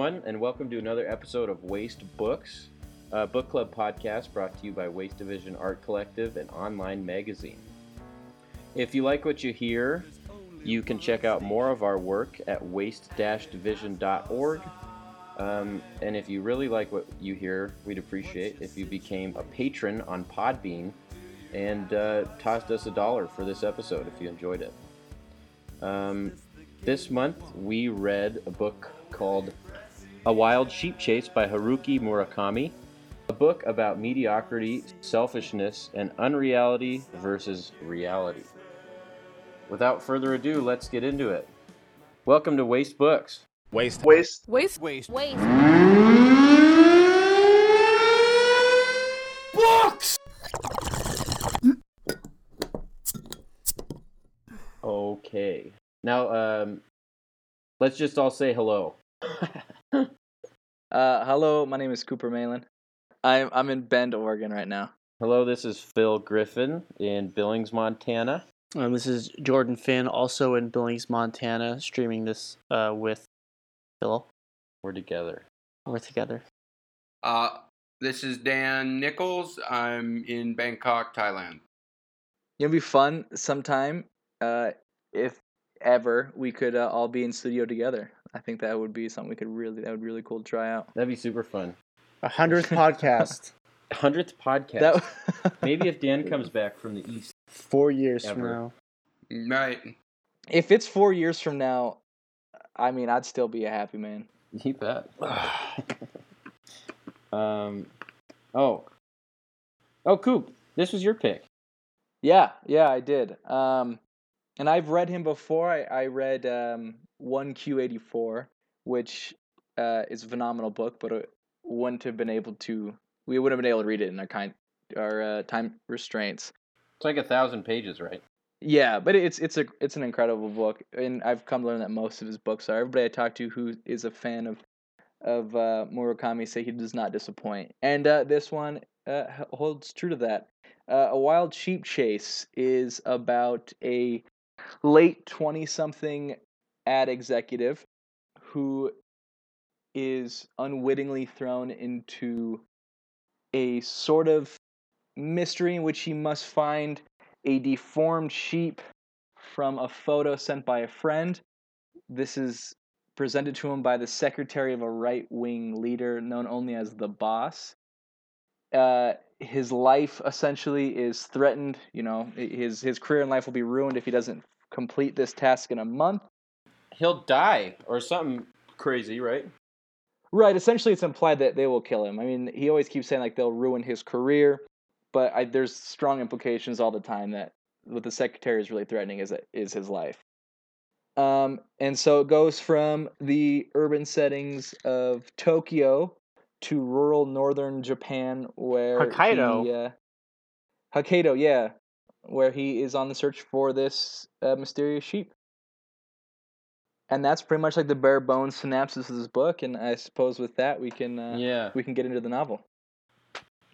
everyone, and welcome to another episode of Waste Books, a book club podcast brought to you by Waste Division Art Collective and online magazine. If you like what you hear, you can check out more of our work at waste-division.org. Um, and if you really like what you hear, we'd appreciate if you became a patron on Podbean and uh, tossed us a dollar for this episode if you enjoyed it. Um, this month we read a book called A Wild Sheep Chase by Haruki Murakami, a book about mediocrity, selfishness, and unreality versus reality. Without further ado, let's get into it. Welcome to Waste Books. Waste. Waste. Waste. Waste. Waste. Books! Okay. Now, um, let's just all say hello. Uh, hello, my name is Cooper Malin. I'm I'm in Bend, Oregon right now. Hello, this is Phil Griffin in Billings, Montana. Um, this is Jordan Finn, also in Billings, Montana, streaming this uh, with Phil. We're together. We're together. Uh, this is Dan Nichols. I'm in Bangkok, Thailand. It'd be fun sometime, uh, if ever we could uh, all be in studio together. I think that would be something we could really that would be really cool to try out. That'd be super fun. A hundredth podcast. Hundredth podcast. That Maybe if Dan comes back from the east. Four years Ever. from now. Right. if it's four years from now, I mean, I'd still be a happy man. You bet. um, oh, oh, Coop, this was your pick. Yeah, yeah, I did. Um, and I've read him before. I, I read um, 1Q84, which uh, is a phenomenal book, but it wouldn't have been able to. We wouldn't have been able to read it in our kind, our uh, time restraints. It's like a thousand pages, right? Yeah, but it's it's a it's an incredible book, and I've come to learn that most of his books are. Everybody I talk to who is a fan of of uh, Murakami say he does not disappoint, and uh, this one uh, holds true to that. Uh, a Wild Sheep Chase is about a late twenty something ad executive who is unwittingly thrown into a sort of mystery in which he must find a deformed sheep from a photo sent by a friend. This is presented to him by the secretary of a right wing leader known only as the boss. Uh, his life essentially is threatened. You know, his his career in life will be ruined if he doesn't complete this task in a month. He'll die or something crazy, right? Right. Essentially, it's implied that they will kill him. I mean, he always keeps saying like they'll ruin his career, but I, there's strong implications all the time that what the secretary is really threatening is is his life. Um, and so it goes from the urban settings of Tokyo to rural northern Japan, where Hokkaido. He, uh, Hokkaido, yeah, where he is on the search for this uh, mysterious sheep. And that's pretty much like the bare bones synopsis of this book. And I suppose with that we can uh, yeah, we can get into the novel.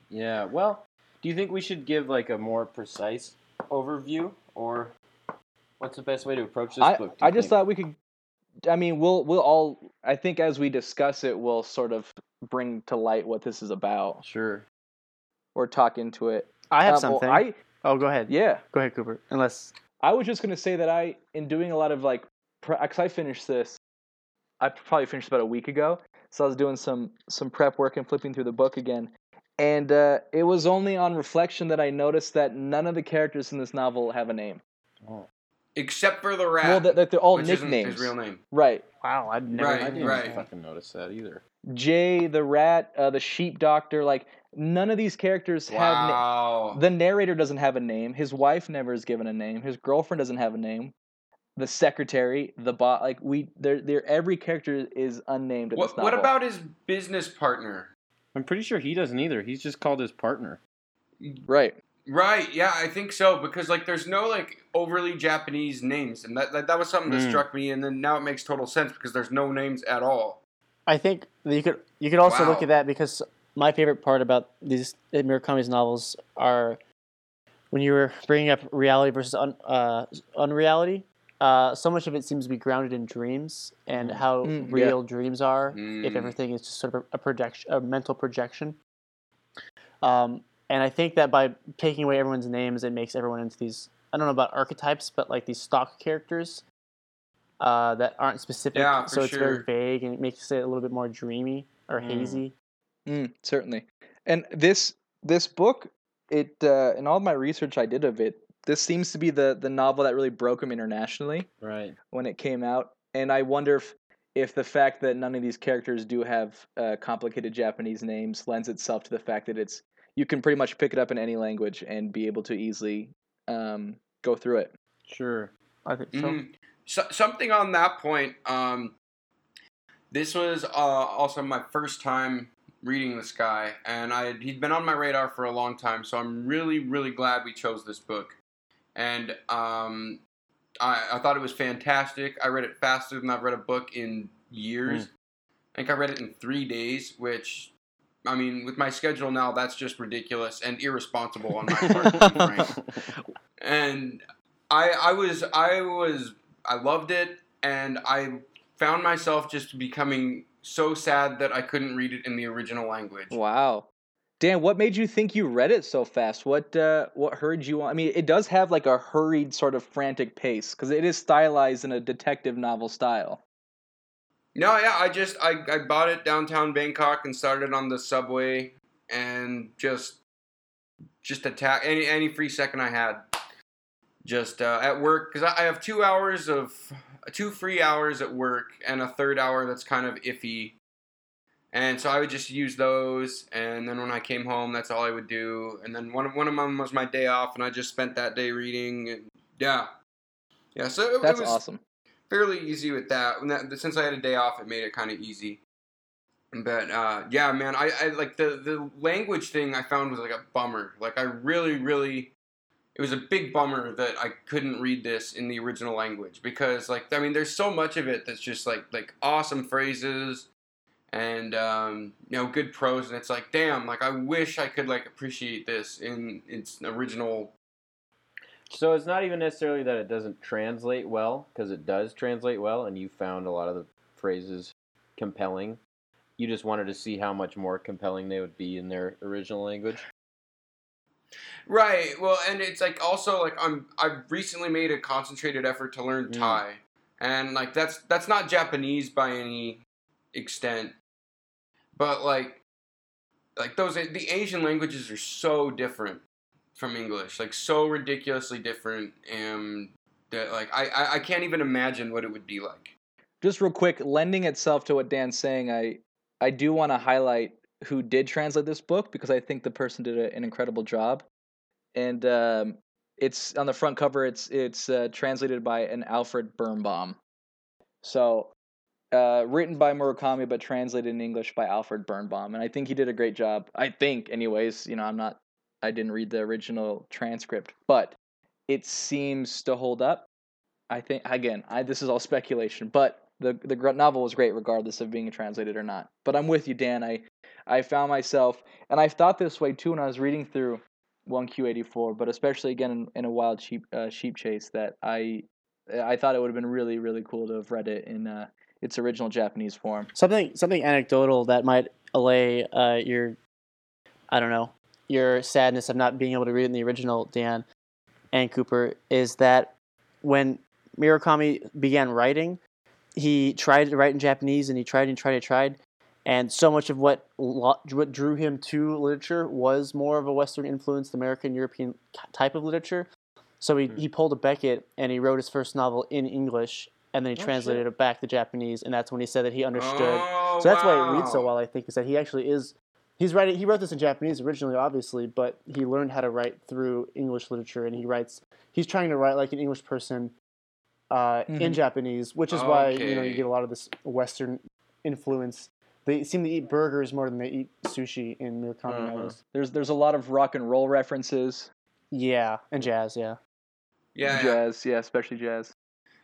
yeah. Well, do you think we should give like a more precise overview, or what's the best way to approach this I, book? do you I just think? thought we could. I mean, we'll we'll all. I think as we discuss it, we'll sort of bring to light what this is about, Sure. or talk into it. I have Um, well, something. I oh, go ahead. yeah. Go ahead, Cooper. Unless I was just gonna say that I, in doing a lot of like, because I finished this, I probably finished about a week ago. So I was doing some some prep work and flipping through the book again, and uh, it was only on reflection that I noticed that none of the characters in this novel have a name. Oh. Except for the rat. well, that that they're all which isn't nicknames. his real name. Right. wow, I'd never. Right, I didn't right. fucking notice that either. Jay, the rat, uh, the sheep doctor, like none of these characters have. Na- the narrator doesn't have a name. His wife never is given a name. His girlfriend doesn't have a name. The secretary, the bot, like we, they're, they're every character is unnamed in this what, novel. what about his business partner? I'm pretty sure he doesn't either. He's just called his partner. right? Right, yeah, I think so because like there's no like overly Japanese names, and that that, that was something that Mm. struck me, and then now it makes total sense because there's no names at all. I think you could you could also look at that because my favorite part about these Murakami's novels are when you were bringing up reality versus un, uh, unreality. Uh, so much of it seems to be grounded in dreams and how Mm, yeah. real dreams are. If Mm. everything is just sort of a projection, a mental projection. Um, and I think that by taking away everyone's names, it makes everyone into these. I don't know about archetypes, but like these stock characters uh, that aren't specific. Yeah, for so it's very vague and it makes it a little bit more dreamy or Mm. hazy. Mm, certainly. And this this book, it uh, in all my research I did of it, this seems to be the the novel that really broke him internationally Right. when it came out. And I wonder if if the fact that none of these characters do have uh, complicated Japanese names lends itself to the fact that it's you can pretty much pick it up in any language and be able to easily um, go through it. Sure. I think so. Mhm. So, something on that point. Um, this was uh, also my first time reading this guy, and I he'd been on my radar for a long time. So I'm really, really glad we chose this book. And um, I, I thought it was fantastic. I read it faster than I've read a book in years. I think I read it in three days, which. I mean, with my schedule now, that's just ridiculous and irresponsible on my part. to be frank and I I was I was I loved it and I found myself just becoming so sad that I couldn't read it in the original language. Wow. Dan, what made you think you read it so fast? What uh, what hurried you on? I mean, it does have like a hurried sort of frantic pace because it is stylized in a detective novel style. No, yeah, I just I, I bought it downtown Bangkok and started on the subway and just just attack any any free second I had. Just uh, at work because I I have two hours of two free hours at work and a third hour that's kind of iffy. And so I would just use those, and then when I came home, that's all I would do. And then one of one of them was my day off, and I just spent that day reading. And yeah, yeah. So it, That's it was, awesome. fairly easy with that. That. Since I had a day off, it made it kind of easy. But uh, yeah, man, I, I like the the language thing. I found was like a bummer. Like I really, really, it was a big bummer that I couldn't read this in the original language because, like, I mean, there's so much of it that's just like like awesome phrases and um, you know good prose, and it's like, damn, like I wish I could like appreciate this in its original. So it's not even necessarily that it doesn't translate well, because it does translate well, and you found a lot of the phrases compelling. You just wanted to see how much more compelling they would be in their original language. Right. Well, and it's like also like I'm I've recently made a concentrated effort to learn Mm. Thai, and like that's that's not Japanese by any extent, but like like those the Asian languages are so different from English, like so ridiculously different, and that like I I, can't even imagine what it would be like. Just real quick, lending itself to what Dan's saying, I I do want to highlight who did translate this book because I think the person did a, an incredible job, and um, it's on the front cover. It's it's uh, translated by an Alfred Birnbaum, so uh, written by Murakami but translated in English by Alfred Birnbaum, and I think he did a great job. I think, anyways. You know, I'm not. I didn't read the original transcript, but it seems to hold up. I think again, I this is all speculation, but the the novel was great regardless of being translated or not. But I'm with you, Dan. I I found myself, and I've thought this way too when I was reading through one Q84, but especially again in, in a wild sheep uh, sheep chase that I I thought it would have been really really cool to have read it in uh, its original Japanese form. Something something anecdotal that might allay uh, your, I don't know, your sadness of not being able to read it in the original, Dan and Cooper, is that when Murakami began writing, he tried to write in Japanese and he tried and tried and tried, and so much of what what drew him to literature was more of a Western influenced American European type of literature. So he, Hmm. he pulled a Beckett and he wrote his first novel in English and then he Oh, translated shit. it back to Japanese and that's when he said that he understood. Oh, so that's why it reads so well, I think, is that he actually is he's writing he wrote this in Japanese originally, obviously, but he learned how to write through English literature and he writes he's trying to write like an English person uh, in Mhm. Japanese, which is why you know you get a lot of this Western influence. They seem to eat burgers more than they eat sushi in Murakami Uh-huh. There's there's a lot of rock and roll references, Yeah, and jazz. Yeah. Yeah, yeah. jazz, yeah, especially jazz.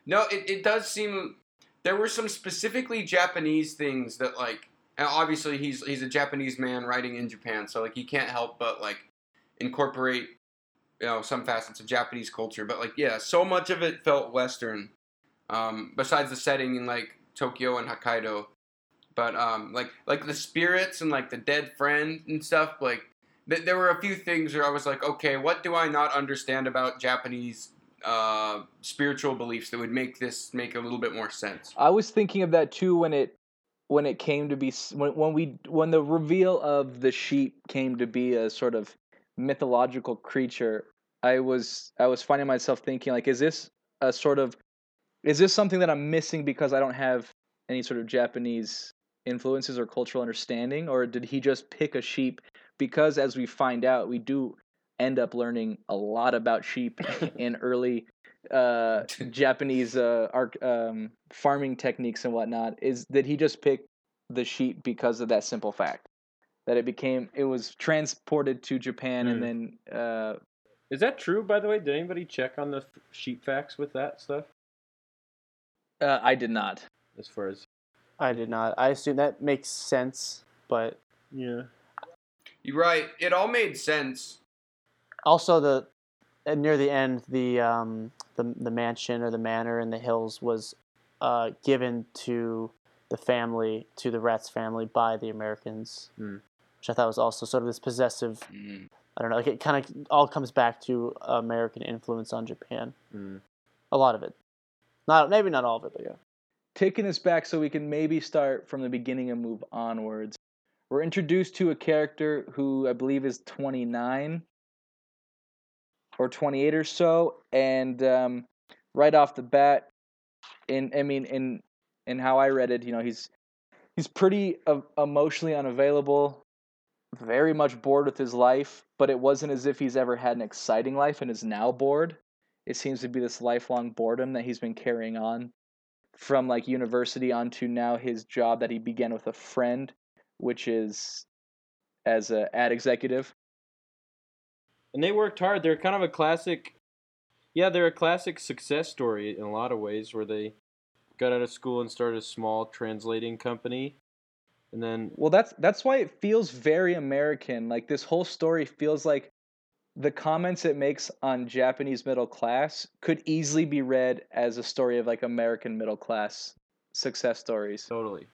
No, it, it does seem there were some specifically Japanese things that like obviously he's he's a Japanese man writing in Japan, so like he can't help but like incorporate you know some facets of Japanese culture, but like yeah, so much of it felt Western Um, besides the setting in like Tokyo and Hokkaido, but um, like like the spirits and like the dead friend and stuff. Like th- there were a few things where I was like, okay, what do I not understand about Japanese uh, spiritual beliefs that would make this make a little bit more sense? I was thinking of that too when it when it came to be when when we when the reveal of the sheep came to be a sort of mythological creature. I was I was finding myself thinking like, is this a sort of is this something that I'm missing because I don't have any sort of Japanese influences or cultural understanding, or did he just pick a sheep? Because as we find out, we do end up learning a lot about sheep in early uh, Japanese uh, arc, um, farming techniques and whatnot. Is that he just picked the sheep because of that simple fact that it became it was transported to Japan and Hmm. then uh, Is that true, by the way? Did anybody check on the f- sheep facts with that stuff? uh, I did not. As far as I did not. I assume that makes sense, but yeah, You're right. It all made sense. Also the uh, near the end, the um, the the mansion or the manor in the hills was uh, given to the family, to the Rats family, by the Americans, Hmm. which I thought was also sort of this possessive. Mm. I don't know. Like it kind of all comes back to American influence on Japan. mm. A lot of it, not maybe not all of it, but yeah. taking us back so we can maybe start from the beginning and move onwards. We're introduced to a character who I believe is 29 or 28 or so, and um, right off the bat, in I mean in in how I read it, you know, he's he's pretty emotionally unavailable, very much bored with his life, but it wasn't as if he's ever had an exciting life and is now bored. It seems to be this lifelong boredom that he's been carrying on from like university onto now his job that he began with a friend, which is as a ad executive. And they worked hard. They're kind of a classic. Yeah, they're a classic success story in a lot of ways, where they got out of school and started a small translating company, and then Well, that's that's why it feels very American. Like this whole story feels like the comments it makes on Japanese middle class could easily be read as a story of like American middle class success stories. totally.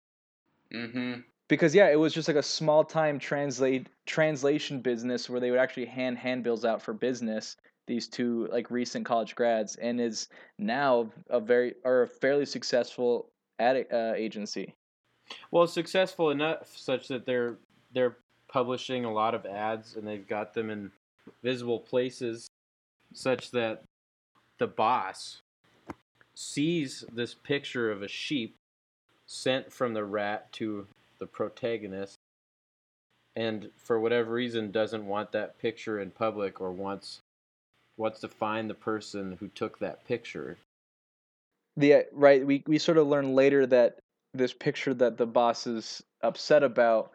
Mm-hmm. Because yeah, it was just like a small time translate translation business where they would actually hand handbills out for business. These two like recent college grads, and is now a very or a fairly successful ad uh, agency. Well, successful enough such that they're they're publishing a lot of ads and they've got them in visible places such that the boss sees this picture of a sheep sent from the rat to the protagonist and for whatever reason doesn't want that picture in public or wants wants to find the person who took that picture. The right we we sort of learn later that this picture that the boss is upset about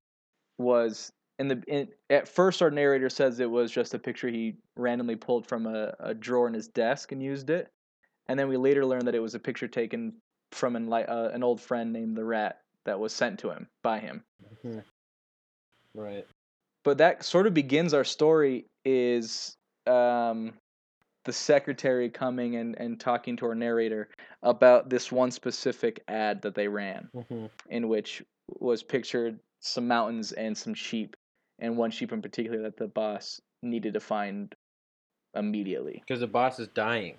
was in the in, at first our narrator says it was just a picture he randomly pulled from a, a drawer in his desk and used it and then we later learn that it was a picture taken from an uh, an old friend named the rat that was sent to him by him Right. but that sort of begins our story is um, the secretary coming and, and talking to our narrator about this one specific ad that they ran in which was pictured some mountains and some sheep and one sheep in particular that the boss needed to find immediately Because the boss is dying.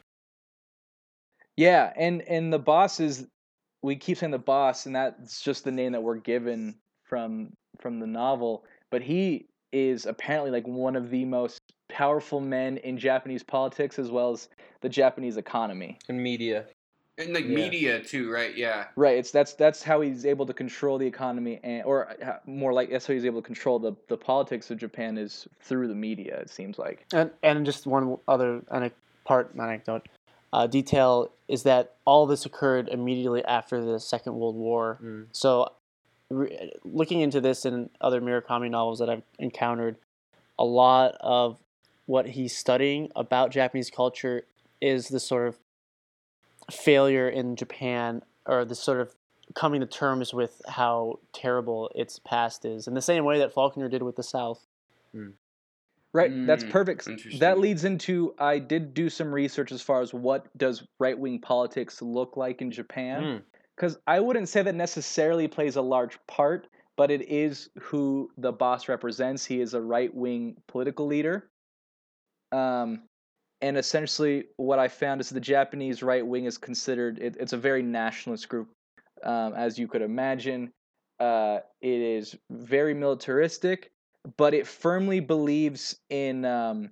yeah and and the boss is we keep saying the boss and that's just the name that we're given from from the novel but he is apparently like one of the most powerful men in japanese politics as well as the japanese economy and media. And like Yeah. media too, right? Yeah. right it's that's that's how he's able to control the economy and or uh, more like that's how he's able to control the the politics of japan is through the media it seems like And and just one other ane- part anecdote, uh, detail is that all this occurred immediately after the Second World War. Mm. So, re- looking into this and other Murakami novels that I've encountered, a lot of what he's studying about Japanese culture is the sort of failure in Japan, or the sort of coming to terms with how terrible its past is, in the same way that Faulkner did with the South. Right, that's Mm, perfect. That leads into I did do some research as far as what does right wing politics look like in Japan. Mm. because I wouldn't say that necessarily plays a large part, but it is who the boss represents. He is a right wing political leader. Um, and essentially, what I found is the Japanese right wing is considered, it, it's a very nationalist group, um, as you could imagine. Uh, it is very militaristic, but it firmly believes in. Um,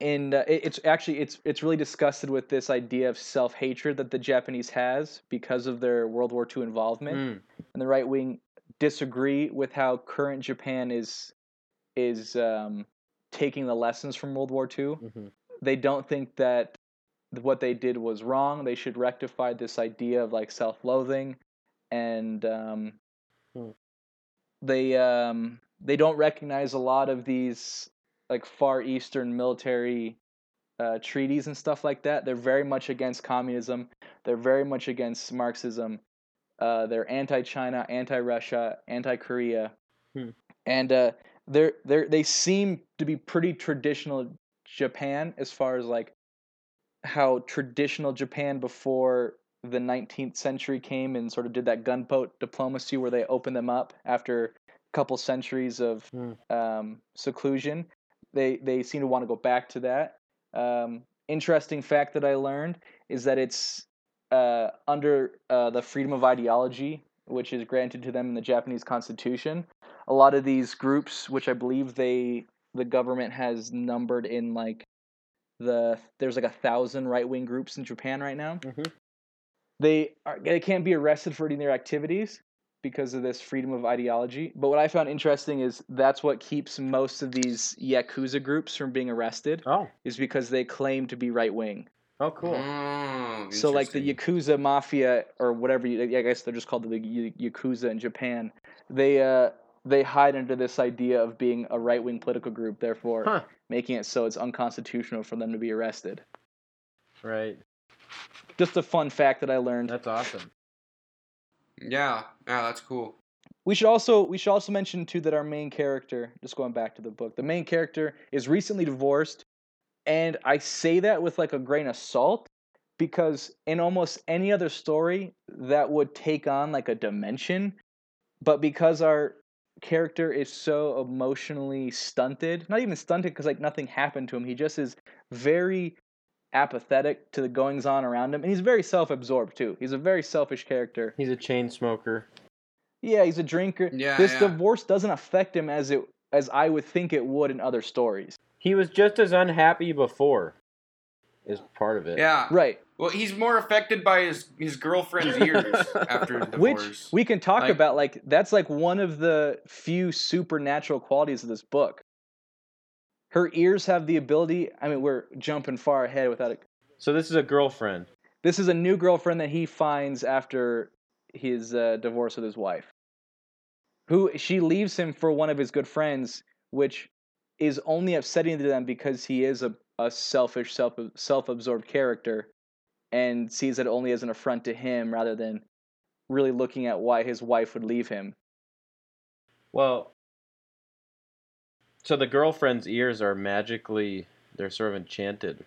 in uh, it- it's actually it's it's really disgusted with this idea of self hatred that the Japanese has because of their World War II involvement, Mm. and the right wing disagree with how current Japan is is um, taking the lessons from World War II. Mhm. They don't think that what they did was wrong. They should rectify this idea of like self loathing, and um, Hmm. they um, they don't recognize a lot of these like far eastern military uh, treaties and stuff like that. They're very much against communism. They're very much against Marxism. Uh, they're anti-China, anti-Russia, anti-Korea, Hmm. and uh, they're they're they seem to be pretty traditional Japan as far as like how traditional Japan before the 19th century came and sort of did that gunboat diplomacy where they opened them up after couple centuries of Hmm. um, seclusion. They they seem to want to go back to that. Um, interesting fact that I learned is that it's uh, under uh, the freedom of ideology, which is granted to them in the Japanese Constitution. A lot of these groups, which I believe they the government has numbered in like the there's like a thousand right wing groups in Japan right now. Mhm. They are they can't be arrested for any of their activities because of this freedom of ideology. But what I found interesting is that's what keeps most of these yakuza groups from being arrested Oh. is because they claim to be right wing. Oh, cool. Oh, So like the yakuza mafia or whatever you, I guess they're just called the yakuza in Japan. They uh they hide under this idea of being a right wing political group, therefore Huh. making it so it's unconstitutional for them to be arrested. Right. Just a fun fact that I learned. That's awesome. Yeah, yeah, that's cool. We should also we should also mention too that our main character, just going back to the book, the main character is recently divorced, and I say that with like a grain of salt because in almost any other story that would take on like a dimension, but because our character is so emotionally stunted, not even stunted because like nothing happened to him, he just is very apathetic to the goings on around him, and he's very self-absorbed too. He's a very selfish character. He's a chain smoker. Yeah, he's a drinker. Yeah, this yeah. divorce doesn't affect him as it as I would think it would in other stories. He was just as unhappy before. Is part of it. Yeah. Right. Well, he's more affected by his his girlfriend's ears after the Which we can talk Like- about like that's like one of the few supernatural qualities of this book. Her ears have the ability, I mean we're jumping far ahead without it. So this is a girlfriend. This is a new girlfriend that he finds after his uh, divorce with his wife. Who she leaves him for one of his good friends, which is only upsetting to them because he is a, a selfish, self self absorbed character, and sees it only as an affront to him rather than really looking at why his wife would leave him. Well, so the girlfriend's ears are magically they're sort of enchanted.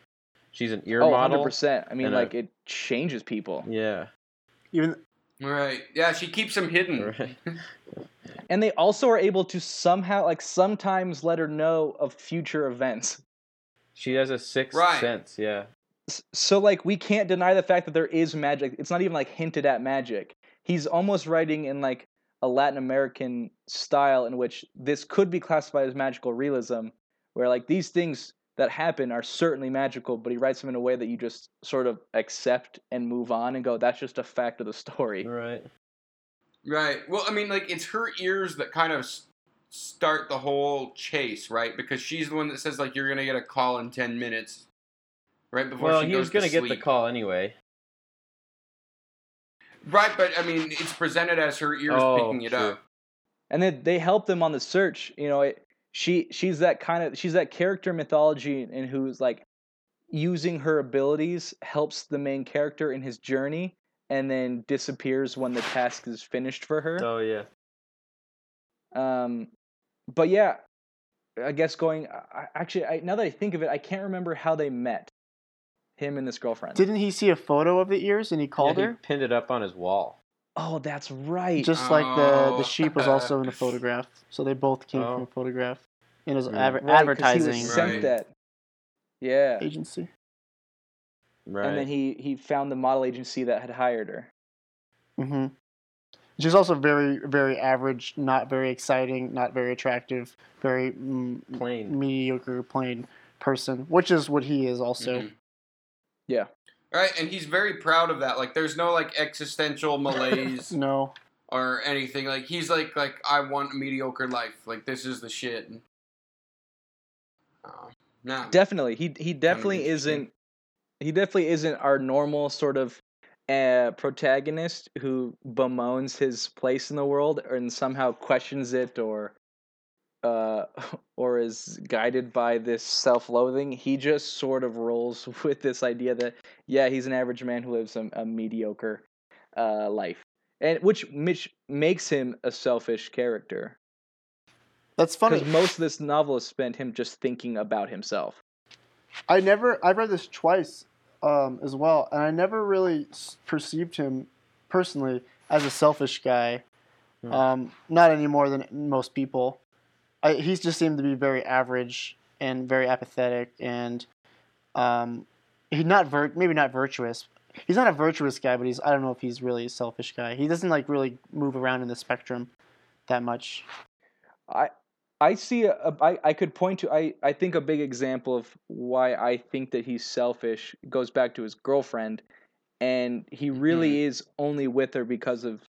She's an ear oh, model. 100%. I mean, and a- like, it changes people. Yeah. Even right. Yeah, she keeps them hidden. Right. And they also are able to somehow, like, sometimes let her know of future events. She has a sixth Right. sense. Yeah. So like we can't deny the fact that there is magic it's not even like hinted at magic he's almost writing in like a latin american style in which this could be classified as magical realism where like these things that happen are certainly magical but he writes them in a way that you just sort of accept and move on and go that's just a fact of the story Right. Right. Well, I mean, like it's her ears that kind of start the whole chase, right? Because she's the one that says like you're gonna get a call in ten minutes, right before Well, she he was gonna to get the call anyway. Right, but I mean, it's presented as her ears Oh, picking it sure. up. and then they help them on the search you know it, she she's that kind of she's that character mythology and who's like using her abilities helps the main character in his journey and then disappears when the task is finished for her Oh yeah. um but yeah I guess going. I, actually, I, now that I think of it, I can't remember how they met. Him and this girlfriend. Didn't he see a photo of the ears and he called Yeah, he her? pinned it up on his wall. oh, that's right. Just like the Oh. the sheep was also in a photograph, so they both came from Oh. a photograph in his Mm. adver- Right, 'cause advertising He was sent Right. that. Yeah. agency. Right. And then he he found the model agency that had hired her. Mm-hmm. She's also very very average, not very exciting, not very attractive, very mm, plain. mediocre, plain person, which is what he is also. Mhm. Yeah. Right, and he's very proud of that. Like, there's no like existential malaise No, or anything. Like, he's like, like I want a mediocre life. Like, this is the shit. Uh, no. Definitely. He he definitely isn't he definitely isn't our normal sort of uh, protagonist who bemoans his place in the world and somehow questions it or uh or is guided by this self-loathing. He just sort of rolls with this idea that yeah, he's an average man who lives a, a mediocre uh life. And which which makes him a selfish character. that's funny. Because most of this novel is spent him just thinking about himself. I never. I've read this twice um, as well, and I never really perceived him personally as a selfish guy. Hmm. Um, not any more than most people. I, he's just seemed to be very average and very apathetic, and um, he's not vir- maybe not virtuous. He's not a virtuous guy, but he's I don't know if he's really a selfish guy. He doesn't like really move around in the spectrum that much. I I see a, a I, I could point to I, I think a big example of why I think that he's selfish goes back to his girlfriend and he really is only with her because of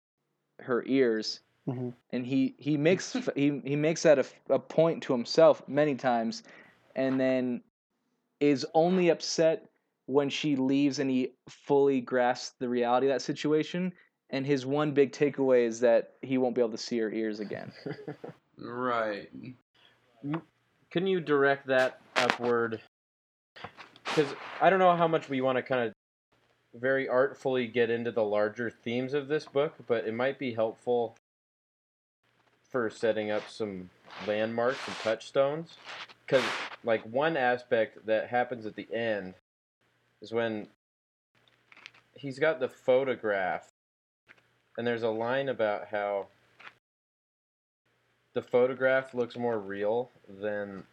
her ears hmm and he he makes he he makes that a point to himself many times and then is only upset when she leaves and he fully grasps the reality of that situation and his one big takeaway is that he won't be able to see her ears again Right. Can you direct that upward? Because I don't know how much we want to kind of very artfully get into the larger themes of this book, but it might be helpful for setting up some landmarks and touchstones. Because, like, one aspect that happens at the end is when he's got the photograph, and there's a line about how the photograph looks more real than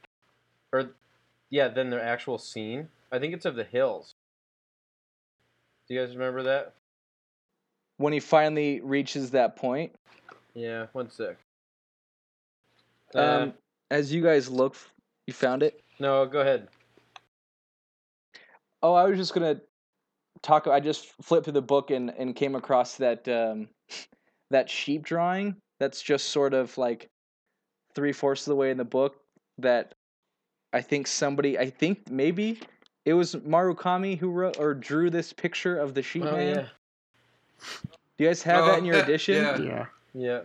or yeah than the actual scene. I think it's of the hills. Do you guys remember that? When he finally reaches that point? Yeah one sec Um, as you guys look, you found it. no go ahead Oh, I was just gonna talk. I just flipped through the book and and came across that um, that sheep drawing. That's just sort of like three fourths of the way in the book. That I think somebody. I think maybe it was Marukami who wrote or drew this picture of the sheep oh man. yeah Do you guys have that in your Oh, edition? yeah. Yeah. yeah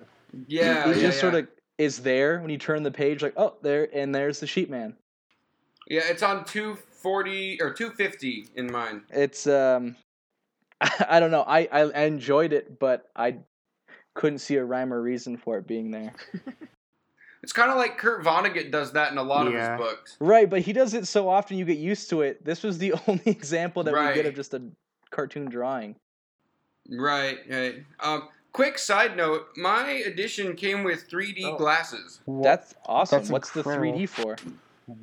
Yeah. It yeah, just sort of is there when you turn the page. Like, oh, there and there's the sheep man. Yeah, it's on 240 or 250 in mine. It's um, I don't know. I, I I enjoyed it, but I couldn't see a rhyme or reason for it being there. It's kind of like Kurt Vonnegut does that in a lot Yeah. of his books. Right, but he does it so often you get used to it. This was the only example that we get of just a cartoon drawing. Right, right. Um, quick side note: my edition came with 3D Oh. glasses. That's awesome. That's What's the 3D for?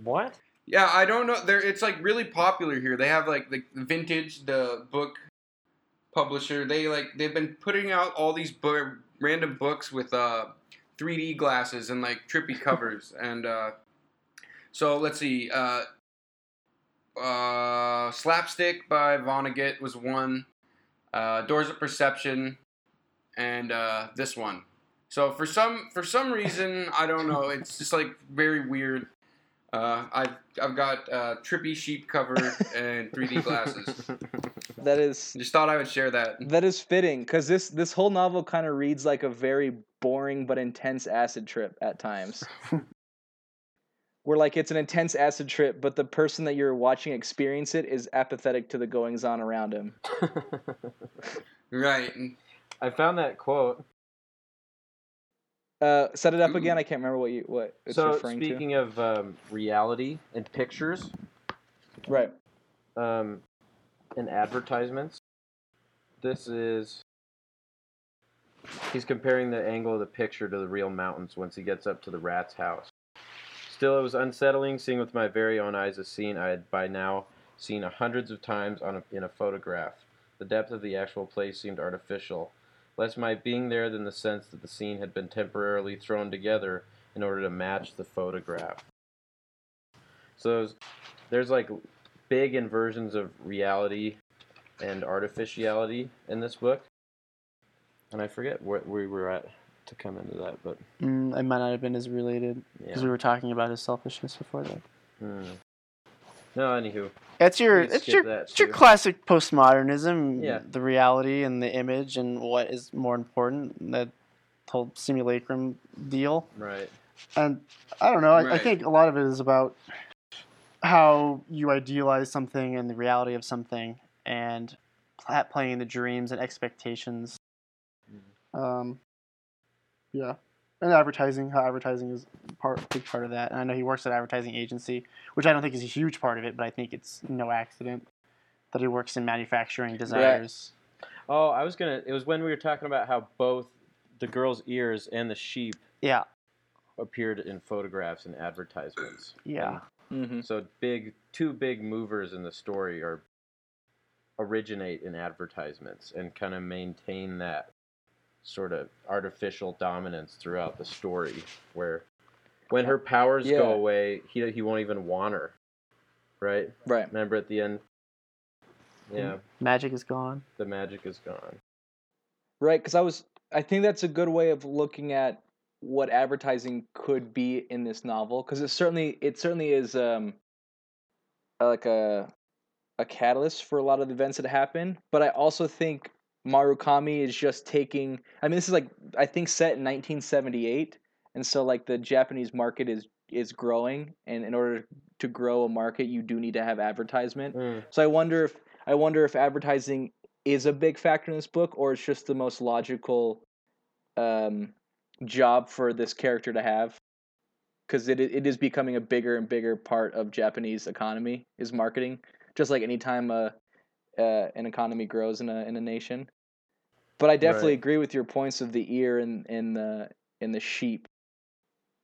what Yeah, I don't know. There, it's like really popular here. They have like the vintage, the book publisher. They like they've been putting out all these bu- random books with uh 3D glasses and like trippy covers. and uh, so let's see. Uh, uh, Slapstick by Vonnegut was one. Uh, Doors of Perception, and uh, this one. So for some for some reason I don't know. It's just like very weird. Uh, I've I've got uh, trippy sheep cover and 3D glasses. That is Just thought I would share that. that is fitting because this this whole novel kind of reads like a very boring but intense acid trip at times. Where like it's an intense acid trip, but the person that you're watching experience it is apathetic to the goings on around him. Right. I found that quote Uh, set it up again. I can't remember what you what it's so referring speaking of um, reality and pictures. Right. um, and advertisements. This is. He's comparing the angle of the picture to the real mountains once he gets up to the rat's house. Still, it was unsettling seeing with my very own eyes a scene I had by now seen hundreds of times on a, in a photograph. The depth of the actual place seemed artificial, less my being there than the sense that the scene had been temporarily thrown together in order to match the photograph. So there's, there's like big inversions of reality and artificiality in this book. And I forget where we were at to come into that, but Mm, it might not have been as related because yeah. we were talking about his selfishness before that. Hmm. No, anywho. It's your it's your that, it's your classic postmodernism. Yeah. The reality and the image and what is more important. That whole simulacrum deal. Right. And I don't know. I, I think a lot of it is about how you idealize something and the reality of something, and playing the dreams and expectations. Um, yeah, and advertising. How advertising is part big part of that. And I know he works at an advertising agency, which I don't think is a huge part of it, but I think it's no accident that he works in manufacturing desires. Oh, I was gonna. It was when we were talking about how both the girl's ears and the sheep Yeah, appeared in photographs and advertisements. yeah. Mm-hmm. So big, two big movers in the story are originate in advertisements and kind of maintain that sort of artificial dominance throughout the story. Where when her powers Yeah. go away, he he won't even want her. Right? Right. Remember at the end? Yeah, Magic is gone. the magic is gone. Right, because I was I think that's a good way of looking at what advertising could be in this novel because it certainly it certainly is um like a a catalyst for a lot of the events that happen. But I also think Marukami is just taking. I mean, this is like I think set in 1978, and so like the Japanese market is is growing, and in order to grow a market, you do need to have advertisement. Mm. So I wonder if I wonder if advertising is a big factor in this book, or it's just the most logical um, job for this character to have, because it it is becoming a bigger and bigger part of Japanese economy is marketing. Just like anytime a uh, an economy grows in a in a nation. But I definitely Right. agree with your points of the ear and and the and the sheep,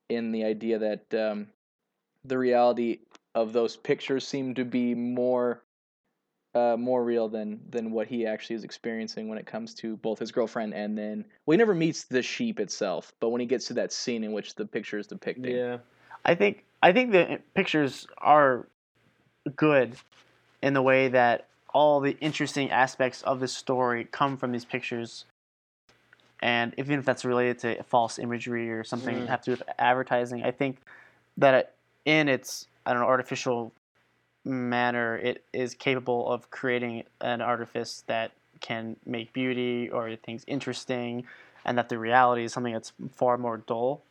in the idea that um, the reality of those pictures seem to be more uh, more real than than what he actually is experiencing when it comes to both his girlfriend and then well he never meets the sheep itself but when he gets to that scene in which the picture is depicting Yeah. I think I think the pictures are good in the way that all the interesting aspects of this story come from these pictures. And even if that's related to false imagery or something Mm. have to do with advertising, I think that in its I don't know artificial manner, it is capable of creating an artifice that can make beauty or things interesting, and that the reality is something that's far more dull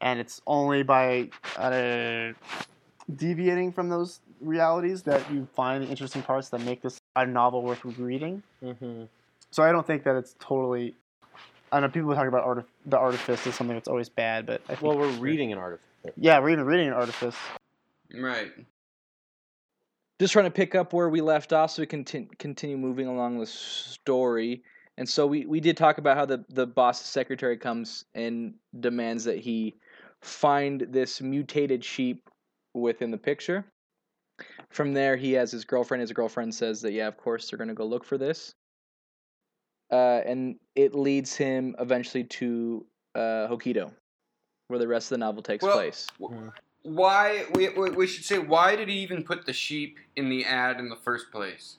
and it's only by uh, deviating from those realities that you find the interesting parts that make this a novel worth reading. Mm-hmm. So I don't think that it's totally. I know people talk about artif- the artifice is something that's always bad, but I think Well, we're reading an artifice. Yeah, we're even reading an artifice. Right. just trying to pick up where we left off so we can t- continue moving along the story. And so we, we did talk about how the, the boss's secretary comes and demands that he find this mutated sheep within the picture. From there, he has his girlfriend. His girlfriend says that, yeah, of course, they're going to go look for this. Uh, and it leads him eventually to uh, Hokkaido, where the rest of the novel takes Well, place. Why we, we we should say why did he even put the sheep in the ad in the first place?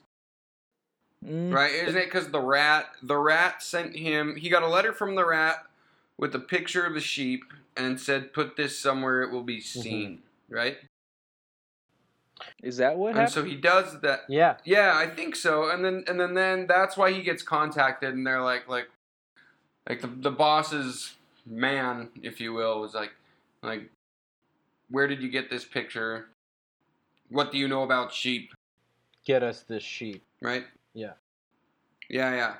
Mm, Right? Isn't it because the rat the rat sent him he got a letter from the rat with a picture of the sheep and said put this somewhere it will be seen. Right? Is that what and happened? so he does that Yeah. Yeah, I think so. And then and then then that's why he gets contacted and they're like like like the the boss's man, if you will, was like like where did you get this picture? What do you know about sheep? Get us this sheep. Right? Yeah. Yeah, yeah.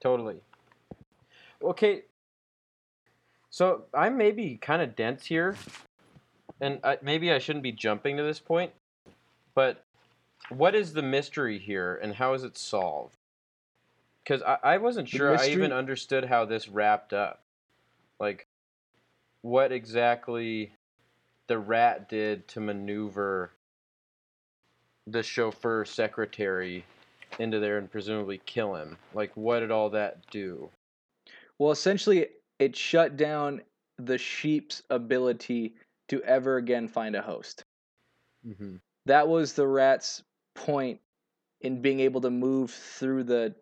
Totally. Okay. So I may be kind of dense here, and I, maybe I shouldn't be jumping to this point, but what is the mystery here, and how is it solved? Because I, I wasn't sure I even understood how this wrapped up. Like, what exactly the rat did to maneuver the chauffeur secretary into there and presumably kill him. Like, what did all that do? Well, essentially, it shut down the sheep's ability to ever again find a host. Mm-hmm. That was the rat's point in being able to move through the.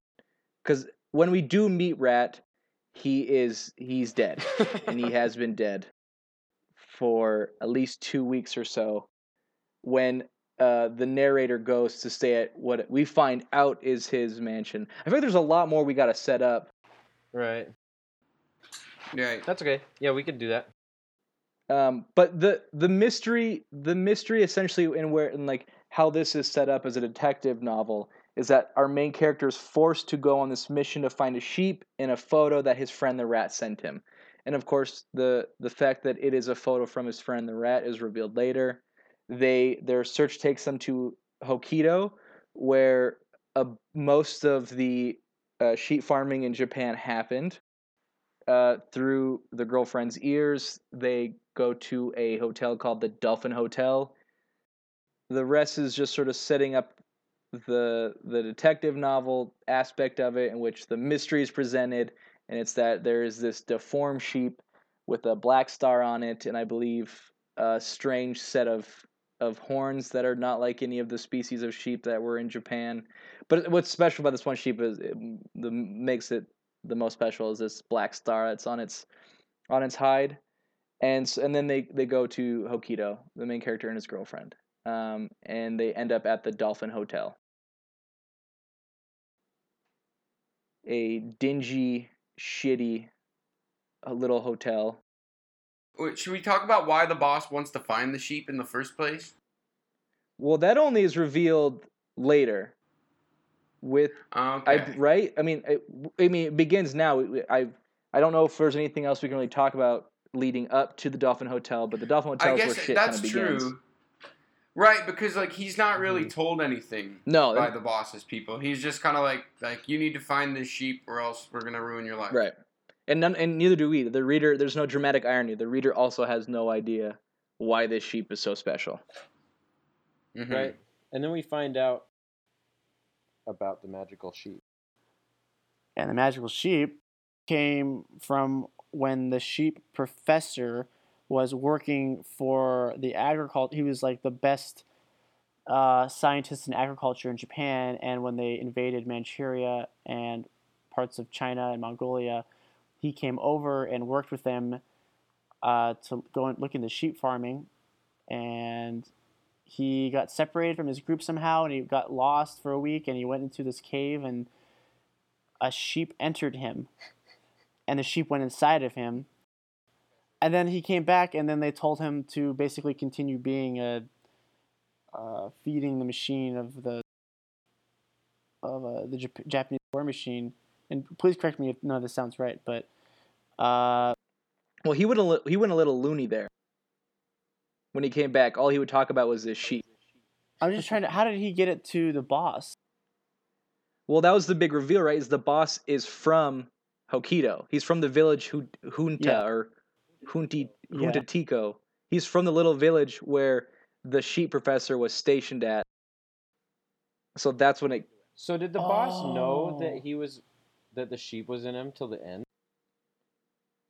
Because when we do meet Rat, he is he's dead, and he has been dead for at least two weeks or so. When uh, the narrator goes to stay at what we find out is his mansion. I think there's a lot more we got to set up. Right. Yeah. That's okay. Yeah, we could do that. Um, but the the mystery the mystery essentially in where in like how this is set up as a detective novel is that our main character is forced to go on this mission to find a sheep in a photo that his friend the rat sent him. And of course the the fact that it is a photo from his friend the rat is revealed later. They their search takes them to Hokkaido where uh, most of the uh, sheep farming in Japan happened uh, through the girlfriend's ears. They go to a hotel called the Dolphin Hotel. The rest is just sort of setting up the the detective novel aspect of it, in which the mystery is presented, and it's that there is this deformed sheep with a black star on it, and I believe a strange set of of horns that are not like any of the species of sheep that were in Japan. But what's special about this one sheep is it, the makes it the most special is this black star that's on its on its hide, and and then they they go to Hokkaido, the main character and his girlfriend, um, and they end up at the Dolphin Hotel, a dingy, shitty, a little hotel. Wait, Should we talk about why the boss wants to find the sheep in the first place? Well, that only is revealed later. With Okay. I right? I mean, it, I mean, it begins now. I I don't know if there's anything else we can really talk about leading up to the Dolphin Hotel, but the Dolphin Hotel I is where guess shit kind that's of begins. true. Right, because like he's not really Mm-hmm. told anything No, by the boss's people. He's just kind of like like you need to find this sheep or else we're gonna ruin your life. right, and none, and neither do we. The reader, there's no dramatic irony. The reader also has no idea why this sheep is so special. Mhm. Right. And then we find out about the magical sheep. And the magical sheep came from when the sheep professor was working for the agriculture. He was like the best uh, scientist in agriculture in Japan. And when they invaded Manchuria and parts of China and Mongolia, he came over and worked with them uh, to go and look into sheep farming. And he got separated from his group somehow and he got lost for a week and he went into this cave and a sheep entered him and the sheep went inside of him and then he came back and then they told him to basically continue being a uh, feeding the machine of the of uh, the Jap- Japanese war machine and please correct me if none of this sounds right but uh, Well, he a li- he went a little loony there. When he came back, all he would talk about was this sheep. I'm just trying to how did he get it to the boss Well, that was the big reveal, right? Is the boss is from Hokkaido. He's from the village Hu- Junta Yeah. or Junti Yeah. Junta He's from the little village where the sheep professor was stationed at. So that's when it. So did the boss know Oh. that he was that the sheep was in him till the end?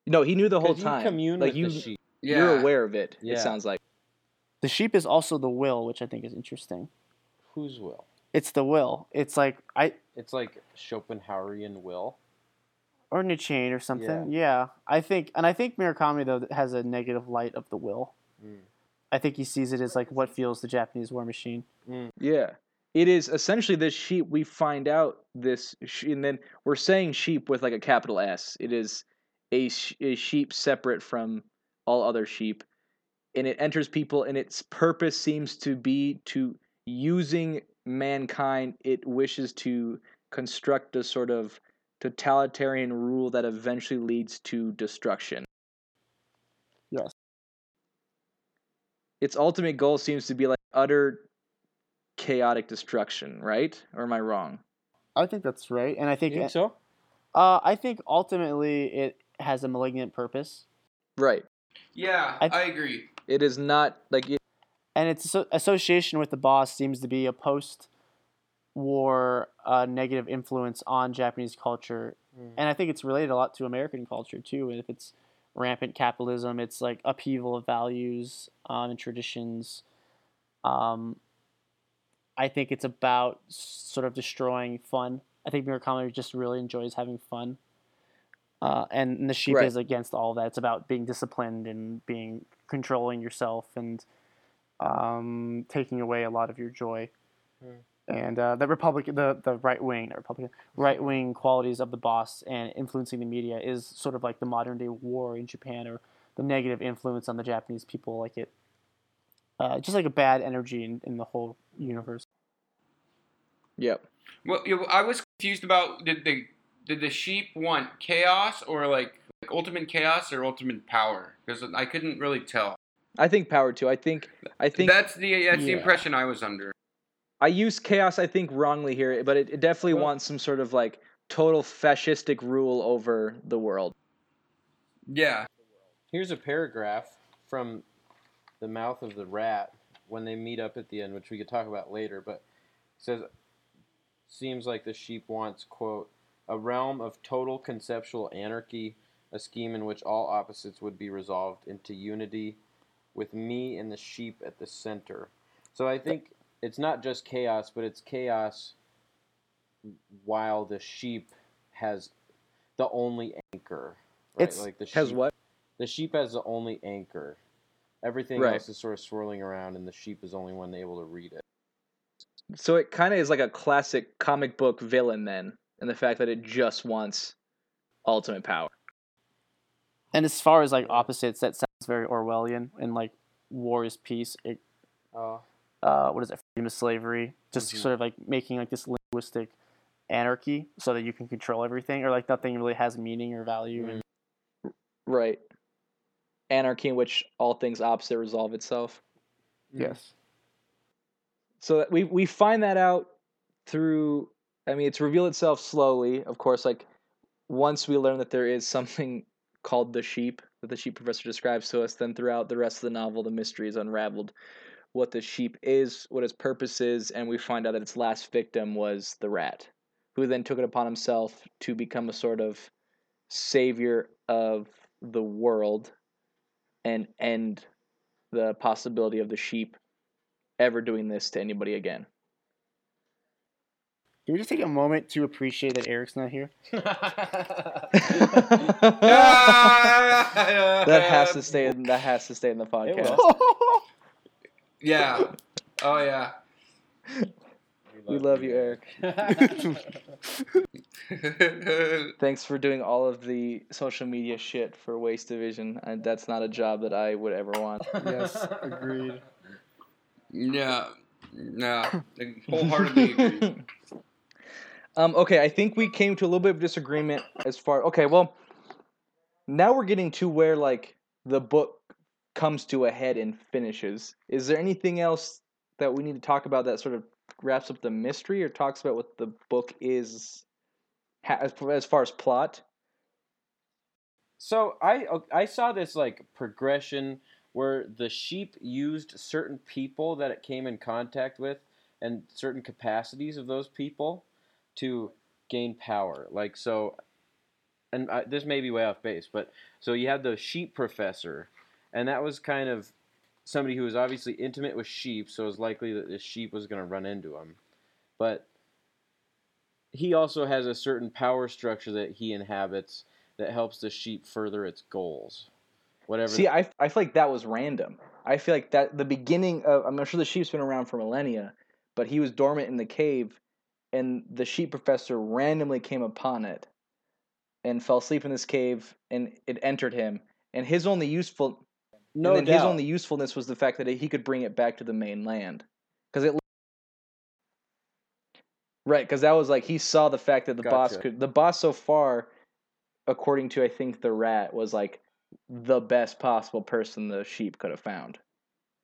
No, he knew the whole time. You commune like with you, the sheep. Yeah. you're aware of it. Yeah. It sounds like. the sheep is also the will which I think is interesting Whose will? it's the will it's like I It's like Schopenhauerian will. Or Nietzschean or something. Yeah. I think, and I think Murakami though has a negative light of the will. Mm. I think he sees it as like what fuels the Japanese war machine. Yeah. It is essentially this sheep. We find out this, and then we're saying sheep with like a capital S. It is a, sh- a sheep separate from all other sheep. And it enters people, and its purpose seems to be to using mankind, it wishes to construct a sort of totalitarian rule that eventually leads to destruction. Yes. Its ultimate goal seems to be like utter chaotic destruction, right? Or am I wrong? I think that's right, and I You think, think so? uh, I think ultimately it has a malignant purpose, Right. Yeah, I- I, agree. It is not like it, and its association with the boss seems to be a post-war uh, negative influence on Japanese culture, Mm. and I think it's related a lot to American culture too. And if it's rampant capitalism, it's like upheaval of values um, and traditions. Um, I think it's about sort of destroying fun. I think Murakami just really enjoys having fun. Uh, and the sheep Right. is against all that. It's about being disciplined and being controlling yourself and um, taking away a lot of your joy. Hmm. And uh, the Republic, the the right wing, not Republican, right wing qualities of the boss and influencing the media is sort of like the modern day war in Japan or the negative influence on the Japanese people, like it, uh, just like a bad energy in, in the whole universe. Yep. Well, I was confused about did the did the sheep want chaos or like, like ultimate chaos or ultimate power? Because I couldn't really tell. I think power too. I think I think that's the that's the impression I was under. I use chaos I think wrongly here, but it, it definitely Well- wants some sort of like total fascistic rule over the world. Yeah. Here's a paragraph from the mouth of the rat when they meet up at the end, which we could talk about later, but it says seems like the sheep wants, quote, a realm of total conceptual anarchy, a scheme in which all opposites would be resolved into unity, with me and the sheep at the center. So I think it's not just chaos, but it's chaos while the sheep has the only anchor. Right? It's- like the Has sheep- what? the sheep has the only anchor. Everything Right. else is sort of swirling around, and the sheep is the only one able to read it. So it kind of is like a classic comic book villain then, in the fact that it just wants ultimate power. And as far as like opposites, that sounds very Orwellian and like war is peace. It, Oh, uh, what is it? Freedom slavery. Just Mhm. sort of like making like this linguistic anarchy so that you can control everything, or like nothing really has meaning or value. Mm. And Right. Anarchy in which all things opposite resolve itself. yes, So that we we find that out through I mean it's revealed itself slowly, of course, like once we learn that there is something called the sheep that the sheep professor describes to us, then throughout the rest of the novel the mystery is unraveled. What the sheep is, what its purpose is, and we find out that its last victim was the rat, who then took it upon himself to become a sort of savior of the world and end the possibility of the sheep ever doing this to anybody again. can we just take a moment to appreciate that Eric's not here? that that has to stay in that has to stay in the podcast. Will. Yeah. Oh yeah. We love you, Eric. Thanks for doing all of the social media shit for Waste Division. And that's not a job that I would ever want. yes, agreed. yeah. Yeah. I Wholeheartedly agree. um, okay, I think we came to a little bit of disagreement as far. Okay, well, now we're getting to where like the book comes to a head and finishes. Is there anything else that we need to talk about that sort of wraps up the mystery or talks about what the book is as far as plot? So I I saw this like progression where the sheep used certain people that it came in contact with and certain capacities of those people to gain power. Like so, and I, this may be way off base, but so you had the sheep professor, and that was kind of somebody who was obviously intimate with sheep, so it was likely that the sheep was going to run into him, but he also has a certain power structure that he inhabits that helps the sheep further its goals. Whatever. See, I, I feel like that was random. I feel like that the beginning of I'm not sure the sheep's been around for millennia, but he was dormant in the cave, and the sheep professor randomly came upon it, and fell asleep in this cave, and it entered him. And his only useful no and then doubt. his only usefulness was the fact that he could bring it back to the main land, because it. Right, because that was like he saw the fact that the boss could. The boss so far, according to I think the rat, was like the best possible person the sheep could have found.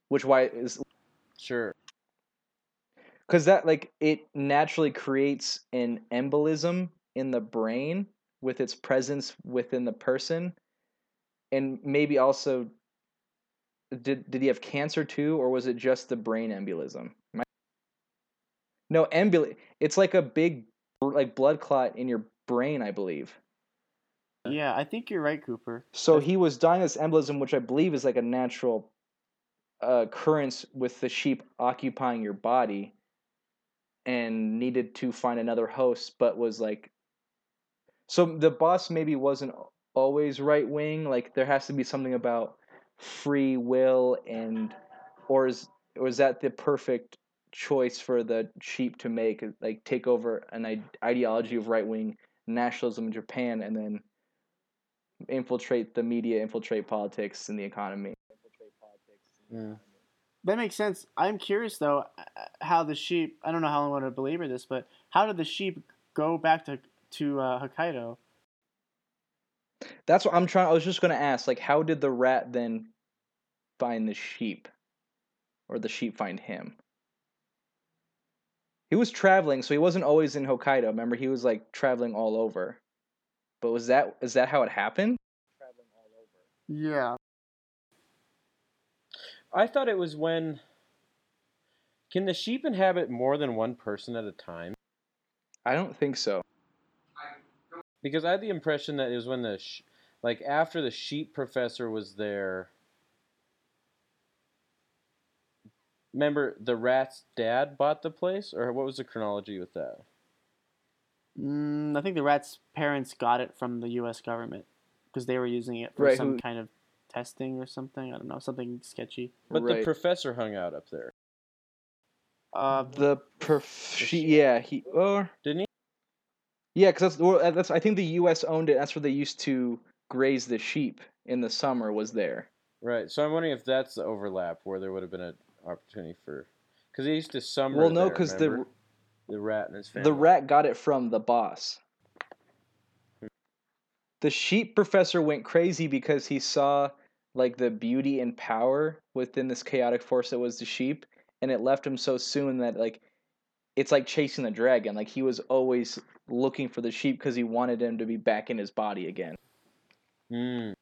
Which why is Sure. because that like it naturally creates an embolism in the brain with its presence within the person and maybe also did did he have cancer too or was it just the brain embolism I- no embol it's like a big like blood clot in your brain i believe Yeah, I think you're right, Cooper. so he was dying of this embolism which i believe is like a natural uh, occurrence with the sheep occupying your body and needed to find another host but was like so the boss maybe wasn't always right wing like there has to be something about free will and or is or is that the perfect choice for the sheep to make like take over an ideology of right wing nationalism in Japan and then infiltrate the media infiltrate politics and the economy Yeah. That makes sense. I'm curious though, uh, how the sheep. I don't know how I want to belabor this, but how did the sheep go back to to uh, Hokkaido? That's what I'm trying. I was just going to ask, like, how did the rat then find the sheep, or the sheep find him? He was traveling, so he wasn't always in Hokkaido. Remember, he was like traveling all over. But was that is that how it happened? Yeah. I thought it was when. Can the sheep inhabit more than one person at a time? I don't think so. Because I had the impression that it was when the, sh- like after the sheep professor was there. Remember, the rat's dad bought the place, or what was the chronology with that? Mm, I think the rat's parents got it from the U.S. government because they were using it for Right, some who- kind of testing or something. I don't know, something sketchy. But the professor hung out up there, Uh, The prof- she, yeah, he or didn't he? yeah, because that's well, that's I think the U.S. owned it. That's where they used to graze the sheep in the summer. Was there? Right. So I'm wondering if that's the overlap where there would have been an opportunity for, because he used to summer. Well, no, because the the rat and his family. The rat got it from the boss. The sheep professor went crazy because he saw like the beauty and power within this chaotic force that was the sheep, and it left him so soon that like it's like chasing the dragon. Like he was always looking for the sheep because he wanted him to be back in his body again. Hmm.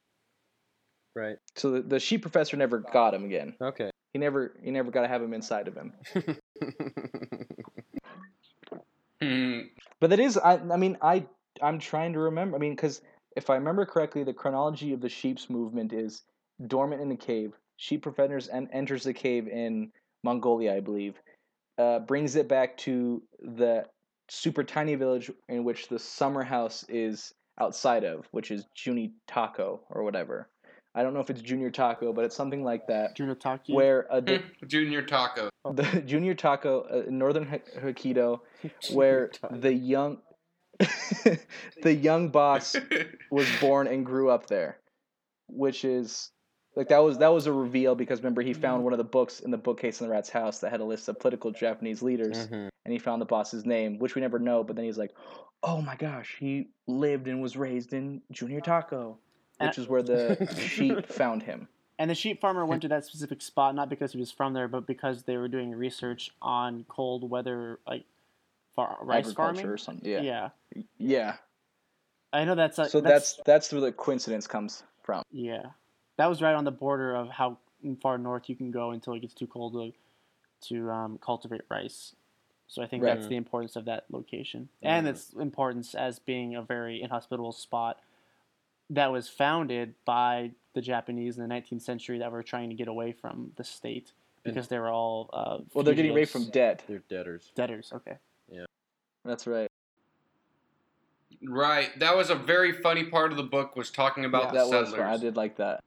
Right. So the, the sheep professor never got him again. Okay. He never he never got to have him inside of him. Hmm. But that is, I, I mean, I, I'm trying to remember. I mean, because if I remember correctly, the chronology of the sheep's movement is dormant in the cave. Sheep professors en- enters the cave in Mongolia, I believe. Uh, brings it back to the super tiny village in which the summer house is outside of, which is Juni Taco or whatever. I don't know if it's Junior Taco, but it's something like that. Junitaki. Where a, the, Junior Taco. the Junior Taco uh, in northern Hok- Hokkaido, where the young the young boss was born and grew up there which is like that was that was a reveal because remember he found one of the books in the bookcase in the rat's house that had a list of political japanese leaders Mhm. and he found the boss's name which we never know but then he's like oh my gosh he lived and was raised in junior taco which is where the sheep found him And the sheep farmer went to that specific spot not because he was from there, but because they were doing research on cold weather, like far, rice agriculture farming. or something yeah yeah, yeah. I know that's a, so that's that's where the coincidence comes from yeah. That was right on the border of how far north you can go until it gets too cold to to um, cultivate rice. So I think Right. that's the importance of that location, and Mhm. its importance as being a very inhospitable spot that was founded by the Japanese in the 19th century that were trying to get away from the state because they were all uh, well they're getting away from debt They're debtors. debtors. Okay. Yeah, that's right Right. That was a very funny part of the book was talking about Yeah, the that settlers. was fun. i did like that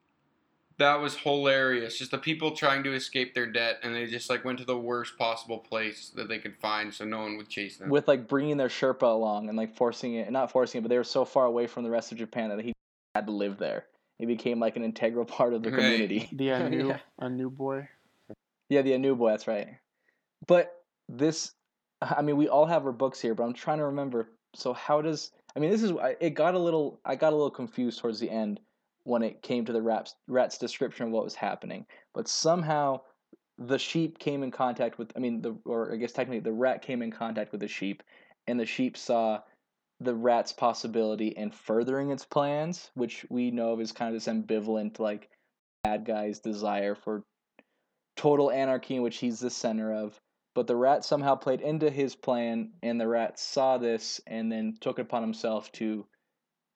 That was hilarious. Just the people trying to escape their debt, and they just like went to the worst possible place that they could find, so no one would chase them. with like bringing their Sherpa along and like forcing it, not forcing it, but they were so far away from the rest of Japan that he had to live there. He became like an integral part of the Right. community. The uh, new Yeah. a new boy. Yeah, the Ainu boy, that's right. But this, I mean, we all have our books here, but I'm trying to remember. So how does? I mean, this is. I- It got a little. I got a little confused towards the end. when it came to the rat's, rat's description of what was happening. But somehow the sheep came in contact with, I mean, the or I guess technically the rat came in contact with the sheep, and the sheep saw the rat's possibility in furthering its plans, which we know of as kind of this ambivalent, like, bad guy's desire for total anarchy, in which he's the center of. But the rat somehow played into his plan, and the rat saw this and then took it upon himself to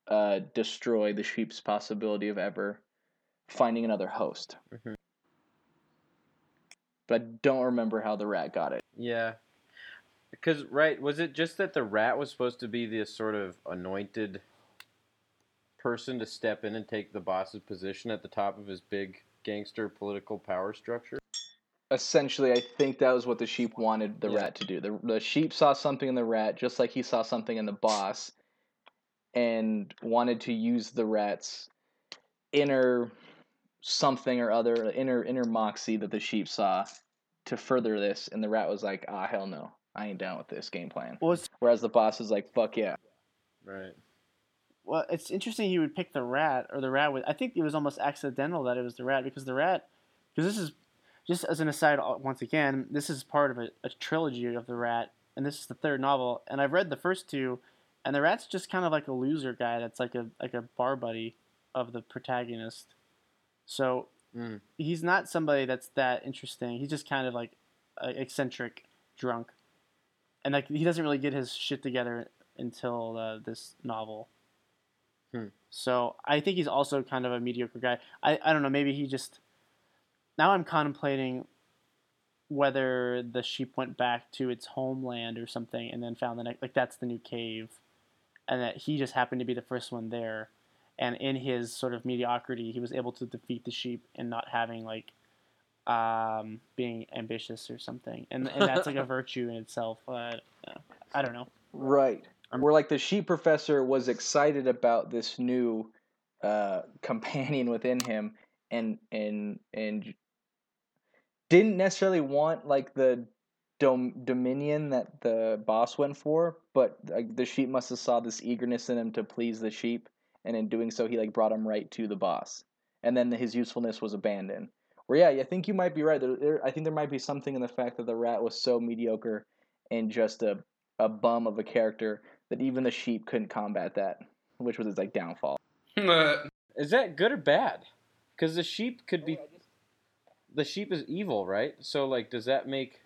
uh, destroy the sheep's possibility of ever finding another host. Mhm. But I don't remember how the rat got it. Yeah. Because, right, was it just that the rat was supposed to be this sort of anointed person to step in and take the boss's position at the top of his big gangster political power structure? Essentially, I think that was what the sheep wanted the Yeah. rat to do. The, the sheep saw something in the rat, just like he saw something in the boss, and wanted to use the rat's inner something or other, inner inner moxie that the sheep saw to further this. And the rat was like, "Ah, hell no, I ain't down with this game plan." Well, Whereas the boss is like, "Fuck yeah." Right. well, it's interesting he would pick the rat, or the rat would. I think it was almost accidental that it was the rat because the rat, because this is just as an aside. uh, Once again, this is part of a, a trilogy of the rat, and this is the third novel. And I've read the first two, and the rat's just kind of like a loser guy that's like a like a bar buddy of the protagonist. So Mm. he's not somebody that's that interesting. He's just kind of like a eccentric drunk, and like he doesn't really get his shit together until uh, this novel. Hmm. So I think he's also kind of a mediocre guy. I, I don't know. Maybe he just now I'm contemplating whether the sheep went back to its homeland or something and then found the next like that's the new cave, and that he just happened to be the first one there, and in his sort of mediocrity he was able to defeat the sheep and not having like um, being ambitious or something, and and that's like a virtue in itself. Uh, I don't know. Right. I'm- Where like the sheep professor was excited about this new uh, companion within him, and and and didn't necessarily want like the dom- dominion that the boss went for, but like the sheep must have saw this eagerness in him to please the sheep, and in doing so, he like brought him right to the boss, and then his usefulness was abandoned. Where yeah, I think you might be right. There, there, I think there might be something in the fact that the rat was so mediocre and just a a bum of a character that even the sheep couldn't combat that, which was his like downfall. Is that good or bad? Because the sheep could be. The sheep is evil, right? So, like, does that make,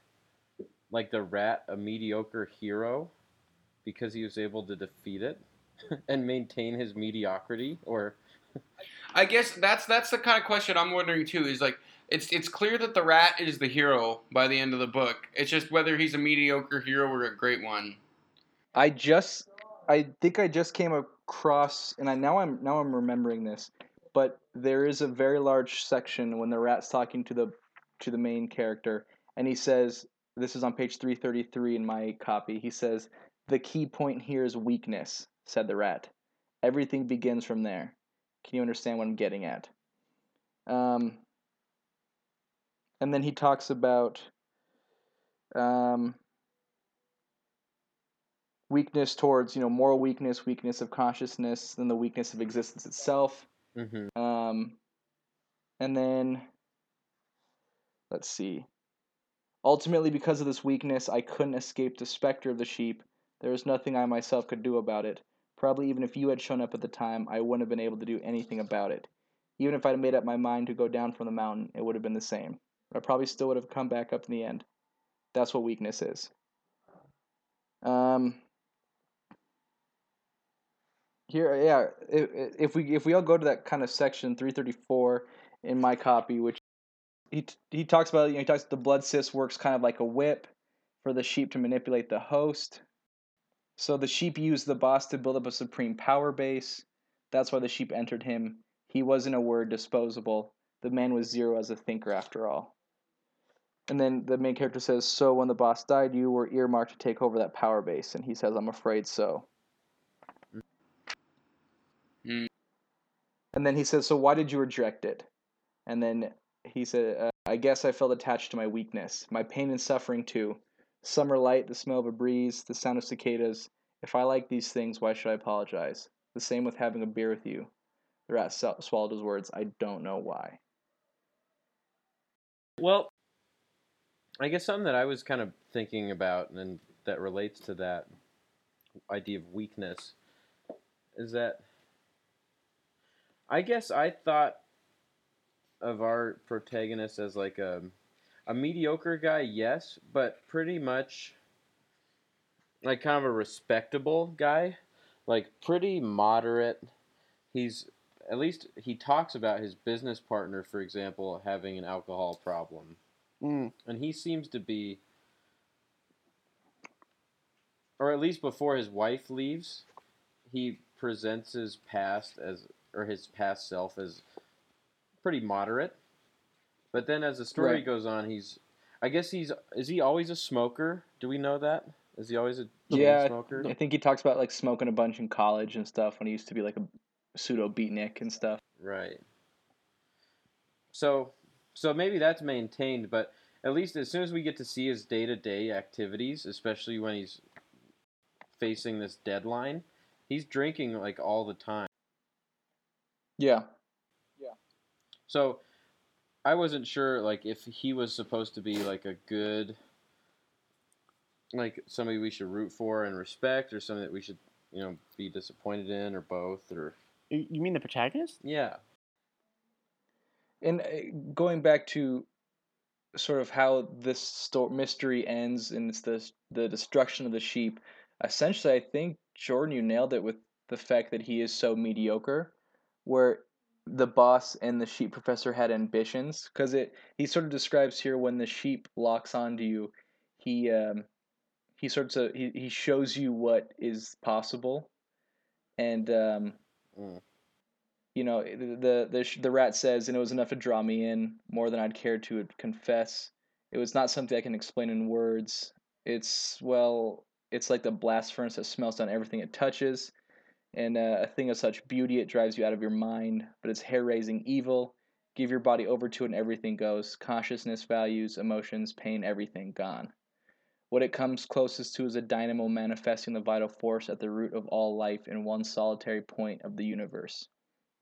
like, the rat a mediocre hero because he was able to defeat it and maintain his mediocrity? Or. I guess that's that's the kind of question I'm wondering too. Is like it's it's clear that the rat is the hero by the end of the book. It's just whether he's a mediocre hero or a great one. I just, I think I just came across, and I now I'm now I'm remembering this, but there is a very large section when the rat's talking to the to the main character, and he says, "This is on page three thirty three in my copy." He says, "The key point here is weakness," said the rat. Everything begins from there. Can you understand what I'm getting at? Um, and then he talks about um, weakness towards, you know, moral weakness, weakness of consciousness, then the weakness of existence itself. Mm-hmm. Um, and then, let's see. Ultimately, because of this weakness, I couldn't escape the specter of the sheep. There was nothing I myself could do about it. Probably even if you had shown up at the time, I wouldn't have been able to do anything about it. Even if I'd made up my mind to go down from the mountain, it would have been the same. I probably still would have come back up in the end. That's what weakness is. Um, here, yeah. If, if we if we all go to that kind of section three thirty four in my copy, which he he talks about, you know, he talks the blood cyst works kind of like a whip for the sheep to manipulate the host. So the sheep used the boss to build up a supreme power base. That's why the sheep entered him. He was, in a word, disposable. The man was zero as a thinker, after all. And then the main character says, So when the boss died, you were earmarked to take over that power base. And he says, I'm afraid so. Hmm. And then he says, So why did you reject it? And then he said, uh, I guess I felt attached to my weakness, my pain and suffering too. Summer light, the smell of a breeze, the sound of cicadas. If I like these things, why should I apologize? The same with having a beer with you. The rat swallowed his words. I don't know why. Well, I guess something that I was kind of thinking about and that relates to that idea of weakness is that I guess I thought of our protagonist as like a a mediocre guy, yes, but pretty much like kind of a respectable guy, like pretty moderate. He's at least he talks about his business partner, for example, having an alcohol problem Mm. and he seems to be or at least before his wife leaves he presents his past as or his past self as pretty moderate but then as the story Right. goes on he's i guess he's is he always a smoker do we know that is he always a Yeah, smoker I think he talks about like smoking a bunch in college and stuff when he used to be like a pseudo beatnik and stuff. Right. So, so maybe that's maintained, but at least as soon as we get to see his day to day activities, especially when he's facing this deadline, he's drinking like all the time. Yeah. Yeah. So, I wasn't sure like if he was supposed to be like a good, like somebody we should root for and respect, or something that we should you know be disappointed in, or both, or You you mean the protagonist? yeah. And uh, going back to sort of how this sto- mystery ends, and it's the the destruction of the sheep. Essentially, I think Jordan, you nailed it with the fact that he is so mediocre, where the boss and the sheep professor had ambitions. Because it he sort of describes here when the sheep locks onto you, he um, he sort of he, he shows you what is possible, and um, Mm. You know the the the, rat says, and it was enough to draw me in more than I'd care to confess. It was not something I can explain in words. It's well, it's like the blast furnace that smelts down everything it touches, and uh, a thing of such beauty it drives you out of your mind. But it's hair-raising evil. Give your body over to it, and everything goes. Consciousness, values, emotions, pain, everything gone. What it comes closest to is a dynamo manifesting the vital force at the root of all life in one solitary point of the universe.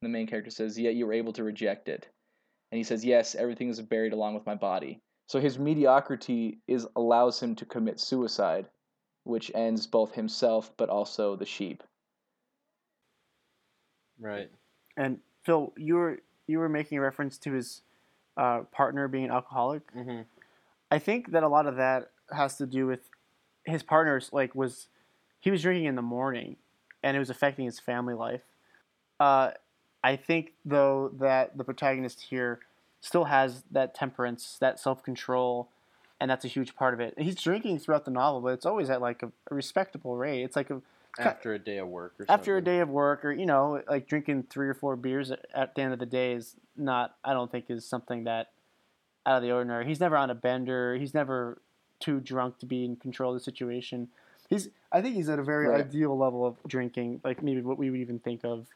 The main character says, Yet you were able to reject it. And he says, Yes, everything is buried along with my body. So his mediocrity is allows him to commit suicide, which ends both himself but also the sheep. Right. And Phil, you were you were making a reference to his uh, partner being an alcoholic. Mm-hmm. I think that a lot of that has to do with his partner's like was he was drinking in the morning, and it was affecting his family life. Uh, I think though that the protagonist here still has that temperance, that self control, and that's a huge part of it. He's drinking throughout the novel, but it's always at like a, a respectable rate. It's like a After a day of work or after a day of work or you know like drinking three or four beers at, at the end of the day is not i don't think is something that out of the ordinary he's never on a bender he's never too drunk to be in control of the situation he's i think he's at a very Right. ideal level of drinking like maybe what we would even think of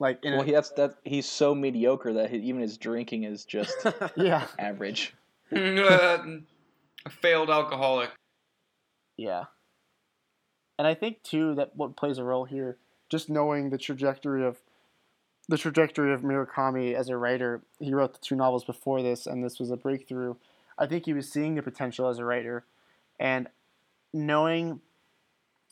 like in Well, a, he, that's that he's so mediocre that he, even his drinking is just yeah average. Mm, uh, a failed alcoholic. Yeah. And I think too that what plays a role here, just knowing the trajectory of the trajectory of Murakami as a writer, he wrote the two novels before this and this was a breakthrough. I think he was seeing the potential as a writer and knowing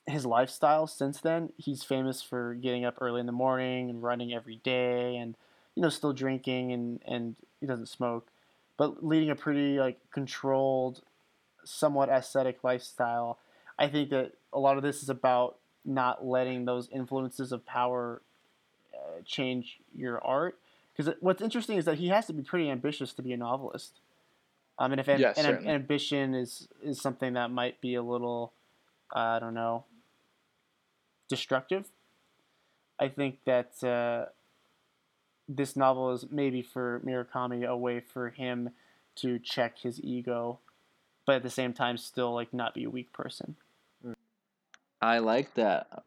his lifestyle since then, he's famous for getting up early in the morning and running every day and you know still drinking and and he doesn't smoke, but leading a pretty like controlled somewhat ascetic lifestyle. I think that a lot of this is about not letting those influences of power uh, change your art. Because what's interesting is that he has to be pretty ambitious to be a novelist. Um, and if am- Yes, am- certainly. ambition is is something that might be a little, uh, I don't know, destructive. I think that uh, this novel is maybe for Murakami a way for him to check his ego, but at the same time still like not be a weak person. I like that.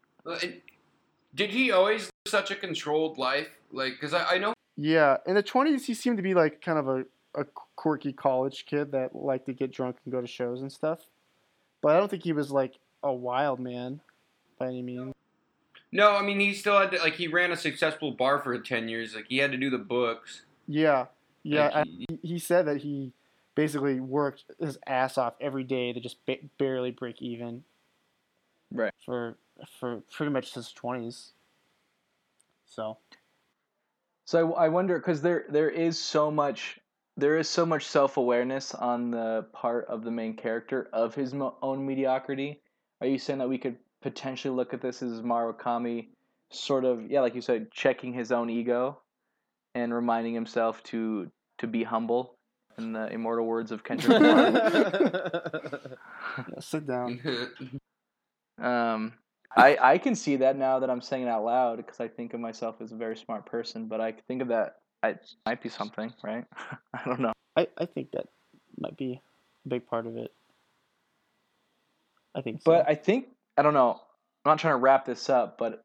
Did he always live such a controlled life? Like, because I, I know Yeah, in the twenties, he seemed to be like kind of a, a quirky college kid that liked to get drunk and go to shows and stuff. But I don't think he was like a wild man by any means. No, I mean he still had to, like he ran a successful bar for ten years. Like he had to do the books. Yeah, yeah. Like, and he- he, he said that he basically worked his ass off every day to just ba- barely break even. Right. For for pretty much his twenties. So So I, I wonder because there there is so much there is so much self awareness on the part of the main character of his mo- own mediocrity. Are you saying that we could potentially look at this as Murakami, sort of yeah, like you said, checking his own ego, and reminding himself to to be humble, in the immortal words of Kendrick Lamar. yeah, sit down. Um, I I can see that now that I'm saying it out loud because I think of myself as a very smart person, but I think of that I might be something, right? I don't know. I, I think that might be a big part of it. I think so. But I think I don't know. I'm not trying to wrap this up, but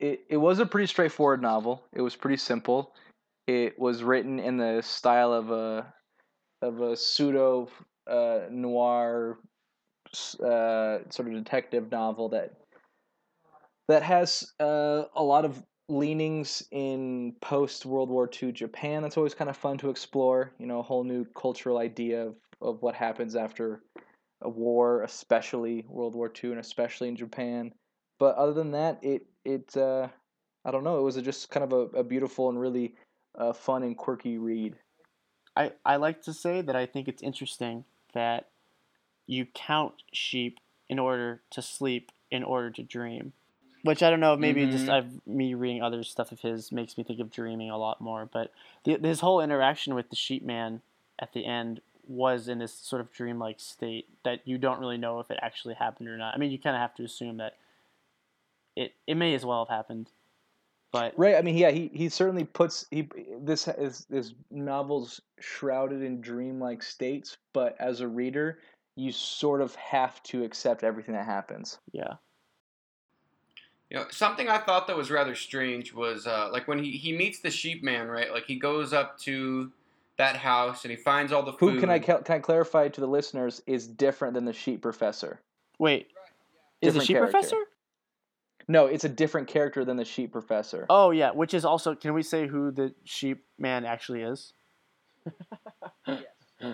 it it was a pretty straightforward novel. It was pretty simple. It was written in the style of a of a pseudo uh, noir uh, sort of detective novel that that has uh, a lot of leanings in post World War II Japan. That's always kind of fun to explore. You know, a whole new cultural idea of, of what happens after a war, especially World War II, and especially in Japan. But other than that, it it uh, I don't know. It was a, just kind of a, a beautiful and really uh, fun and quirky read. I, I like to say that I think it's interesting that you count sheep in order to sleep in order to dream. Which I don't know, maybe just Mhm. I've me reading other stuff of his makes me think of dreaming a lot more. But the, his whole interaction with the sheep man at the end was in this sort of dreamlike state that you don't really know if it actually happened or not. I mean, you kind of have to assume that it it may as well have happened, but Right. I mean, yeah, he, he certainly puts he this is this novel's shrouded in dreamlike states, but as a reader, you sort of have to accept everything that happens. yeah, You know, something I thought that was rather strange was uh, like when he, he meets the sheep man, right? Like he goes up to that house and he finds all the Who can I can I clarify to the listeners is different than the sheep professor. wait, is the sheep character. professor? No, it's a different character than the sheep professor. Oh yeah, which is also can we say who the sheep man actually is?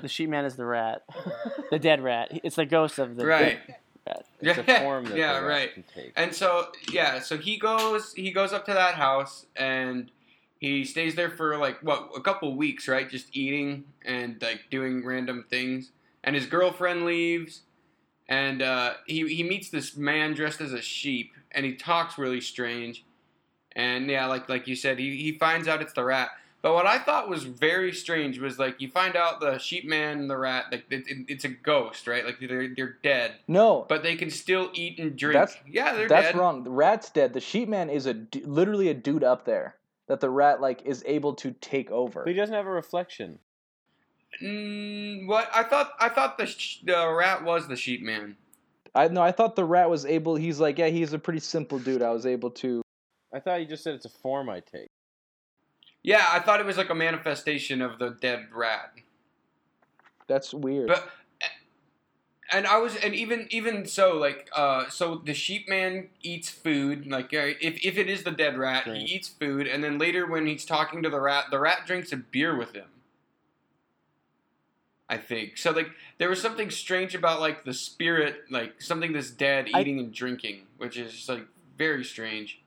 The sheep man is the rat, the dead rat. It's the ghost of the Right. dead rat. It's a Yeah, form that yeah, the rat right. can take. And so yeah, so he goes he goes up to that house and he stays there for like what a couple weeks, right? Just eating and like doing random things. And his girlfriend leaves, and uh, he he meets this man dressed as a sheep, and he talks really strange. And yeah, like like you said, he he finds out it's the rat. But what I thought was very strange was like you find out the sheep man and the rat like it, it, it's a ghost, right? Like they're they're dead, No, but they can still eat and drink. That's- yeah, they're dead. that's dead. wrong. The rat's dead. The sheep man is a literally a dude up there that the rat like is able to take over. But he doesn't have a reflection. Mm, what I thought I thought the sh- the rat was the sheep man. I no, I thought the rat was able. He's like, yeah, he's a pretty simple dude. I was able to. I thought you just said it's a form I take. Yeah, I thought it was like a manifestation of the dead rat. That's weird. But and I was and even even so like uh so the sheep man eats food like uh, if if it is the dead rat Drink. he eats food and then later when he's talking to the rat the rat drinks a beer with him. I think so. Like there was something strange about like the spirit, like something that's dead I- eating and drinking, which is just like very strange.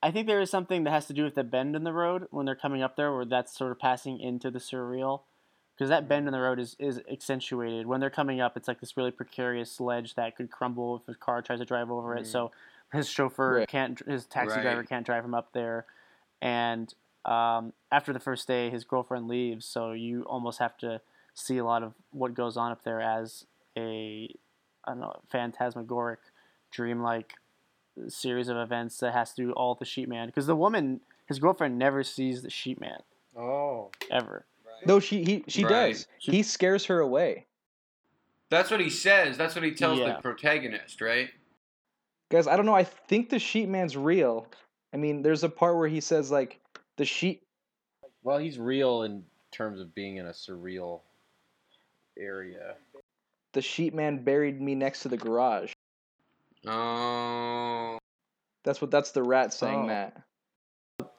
I think there is something that has to do with the bend in the road when they're coming up there, where that's sort of passing into the surreal. Because that bend in the road is, is accentuated. When they're coming up, it's like this really precarious ledge that could crumble if a car tries to drive over it. Mm. So his chauffeur Right. can't, his taxi Right. driver can't drive him up there. And um, after the first day, his girlfriend leaves. So you almost have to see a lot of what goes on up there as a, I don't know, phantasmagoric, dreamlike series of events that has to do all the sheep man because the woman his girlfriend never sees the sheep man Oh. ever no, she he she Right. does. He scares her away. That's what he says. That's what he tells Yeah. the protagonist, right? Guys, I don't know. I think the sheep man's real. I mean, there's a part where he says like the sheep. Well, he's real in terms of being in a surreal area. The sheep man buried me next to the garage. Oh. That's what that's the rat saying Oh. that.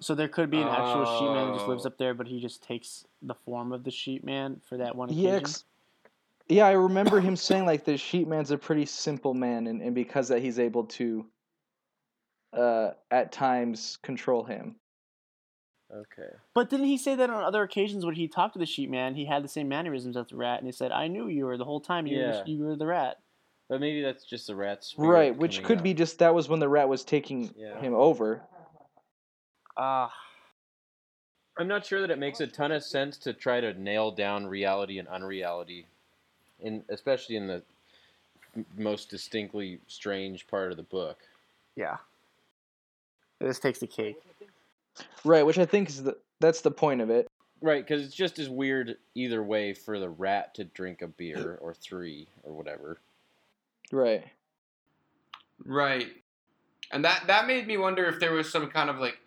So there could be an actual sheep man who just lives Oh. up there, but he just takes the form of the sheep man for that one occasion. Yeah, ex- yeah, I remember him saying like the sheep man's a pretty simple man, and, and because that he's able to, uh, at times control him. Okay. But didn't he say that on other occasions when he talked to the sheep man, he had the same mannerisms as the rat, and he said, "I knew you were the whole time. You, Yeah. were, you were the rat." But maybe that's just the rat's. Right, which could out. be just that was when the rat was taking Yeah. him over. Ah, I'm not sure that it makes a ton of sense to try to nail down reality and unreality, in especially in the most distinctly strange part of the book. yeah. This takes the cake. Right, which I think is the that's the point of it. Right, because it's just as weird either way for the rat to drink a beer or three or whatever. Right. Right. And that that made me wonder if there was some kind of like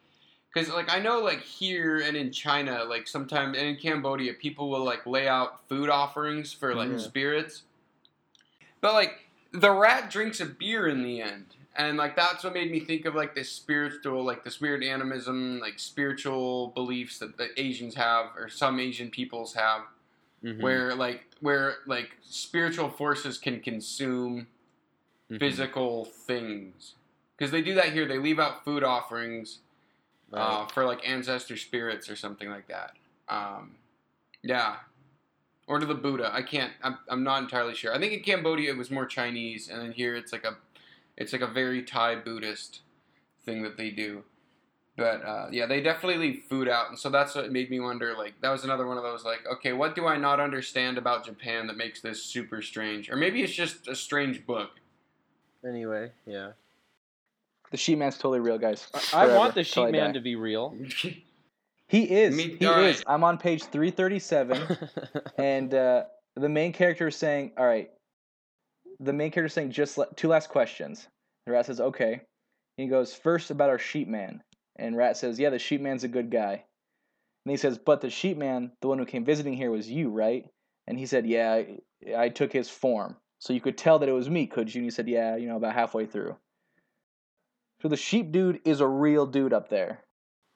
cuz like I know like here and in China like sometimes and in Cambodia people will like lay out food offerings for like Yeah. spirits. But like the rat drinks a beer in the end. And like that's what made me think of like this spiritual like this weird animism, like spiritual beliefs that the Asians have or some Asian peoples have Mhm, where like where like spiritual forces can consume mhm. physical things because they do that here. They leave out food offerings uh, for like ancestor spirits or something like that. Um, yeah, or to the Buddha. I can't. I'm, I'm not entirely sure. I think in Cambodia it was more Chinese, and then here it's like a it's like a very Thai Buddhist thing that they do. But uh, yeah, they definitely leave food out, and so that's what made me wonder. Like that was another one of those. Like, okay, what do I not understand about Japan that makes this super strange? Or maybe it's just a strange book. Anyway, yeah. The sheep man's totally real, guys. I Forever, want the till I sheep man to be real. He is. Me- he all is. I'm on page 337. and uh, the main character is saying, "All right." The main character is saying just le- two last questions. The rat says, "Okay." He goes first about our sheep man, and rat says, "Yeah, the sheep man's a good guy." And he says, "But the sheep man, the one who came visiting here, was you, right?" And he said, "Yeah, I, I took his form, so you could tell that it was me, could you?" And he said, "Yeah, you know, about halfway through." So the sheep dude is a real dude up there.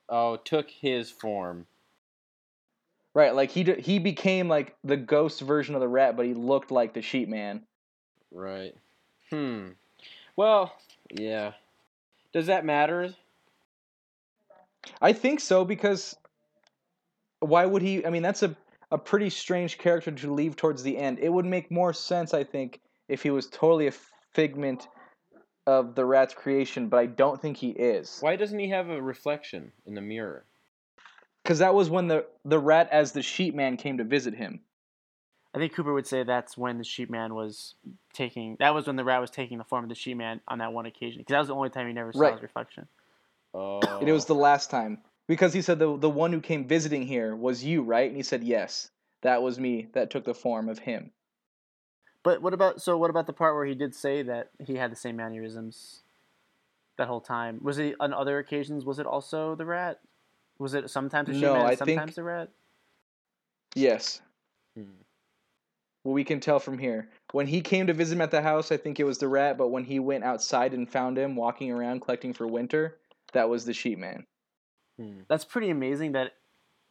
oh, took his form. Right, like he he became like the ghost version of the rat, but he looked like the sheep man. Right. Hmm. Well, yeah. Does that matter? I think so because why would he? I mean, that's a a pretty strange character to leave towards the end. It would make more sense, I think, if he was totally a figment of the rat's creation, but I don't think he is. Why doesn't he have a reflection in the mirror? Because that was when the the rat as the sheep man came to visit him. I think Cooper would say that's when the sheep man was taking. That was when the rat was taking the form of the sheep man on that one occasion, because that was the only time he never saw Right. his reflection. Oh. And it was the last time because he said the the one who came visiting here was you, right? And he said yes, that was me. That took the form of him. But what about so? What about the part where he did say that he had the same mannerisms that whole time? Was it on other occasions? Was it also the rat? Was it sometimes the sheep No, man, I and think- sometimes the rat? Yes. Hmm. Well, we can tell from here. When he came to visit him at the house, I think it was the rat, but when he went outside and found him walking around collecting for winter, that was the sheep man. Hmm. That's pretty amazing. That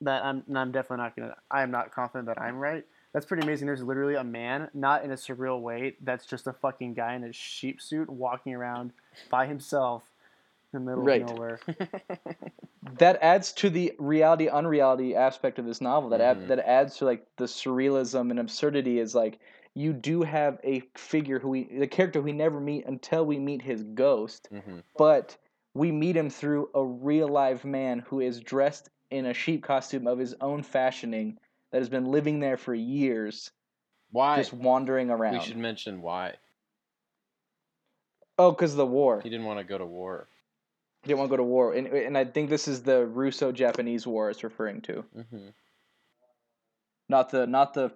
that I'm. I'm definitely not gonna. I am not confident that I'm right. That's pretty amazing. There's literally a man, not in a surreal way. That's just a fucking guy in a sheep suit walking around by himself in the middle Right. of nowhere. That adds to the reality unreality aspect of this novel. That Mhm. add, that adds to like the surrealism and absurdity is like you do have a figure who we the character who we never meet until we meet his ghost, Mhm. but we meet him through a real live man who is dressed in a sheep costume of his own fashioning that has been living there for years, Why? just wandering around. We should mention why. Oh, because the war. He didn't want to go to war. He didn't want to go to war, and and I think this is the Russo-Japanese War it's referring to, hmm not the not the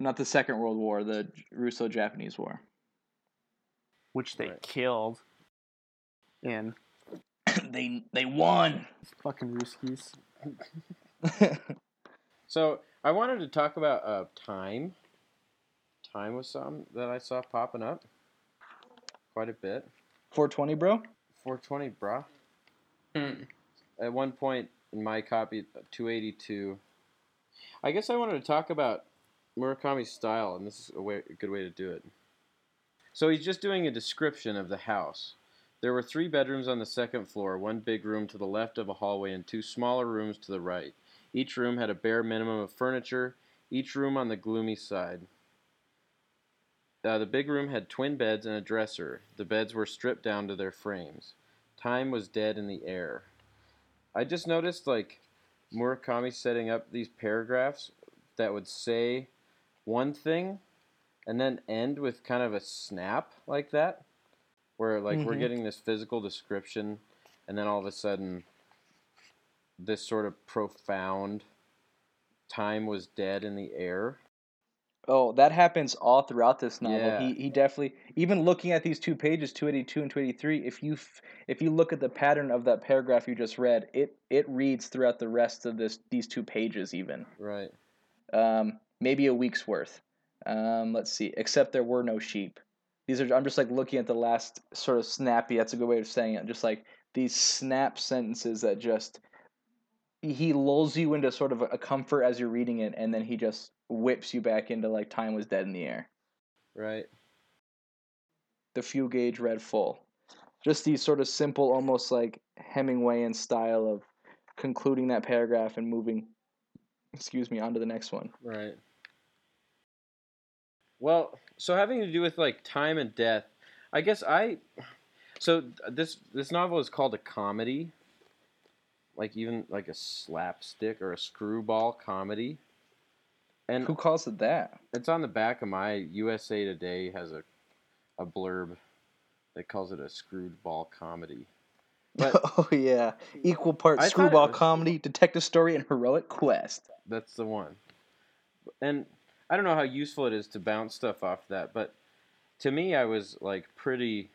not the Second World War, the Russo-Japanese War. which they Right. killed in they they won. fucking Ruskies. So I wanted to talk about uh, time. Time was some that I saw popping up quite a bit. 420, bro. 420, bro. Hmm. At one point in my copy, 282. I guess I wanted to talk about Murakami's style, and this is a, way, a good way to do it. So he's just doing a description of the house. There were three bedrooms on the second floor, one big room to the left of a hallway, and two smaller rooms to the right. Each room had a bare minimum of furniture, each room on the gloomy side. Uh, the big room had twin beds and a dresser. The beds were stripped down to their frames. Time was dead in the air. I just noticed like Murakami setting up these paragraphs that would say one thing and then end with kind of a snap like that where like we're Mhm. getting this physical description and then all of a sudden this sort of profound time was dead in the air Oh, that happens all throughout this novel. Yeah. He he definitely even looking at these two pages, 282 and 283, if you if you look at the pattern of that paragraph you just read, it it reads throughout the rest of this these two pages even. right Um, maybe a week's worth. Um, let's see. Except there were no sheep. These are I'm just like looking at the last sort of snappy. That's a good way of saying it. Just like these snap sentences that just he lulls you into sort of a comfort as you're reading it, and then he just whips you back into like time was dead in the air. right The fuel gauge read full. Just these sort of simple, almost like Hemingwayan style of concluding that paragraph and moving, excuse me, on to the next one. Right. Well, so having to do with like time and death, I guess I so this this novel is called a comedy. Like even like a slapstick or a screwball comedy. And Who calls it that? it's on the back of my USA Today has a a blurb that calls it a screwball comedy. But oh yeah, equal parts I thought it screwball was- comedy, detective story, and heroic quest. That's the one. And I don't know how useful it is to bounce stuff off that, but to me, I was like pretty.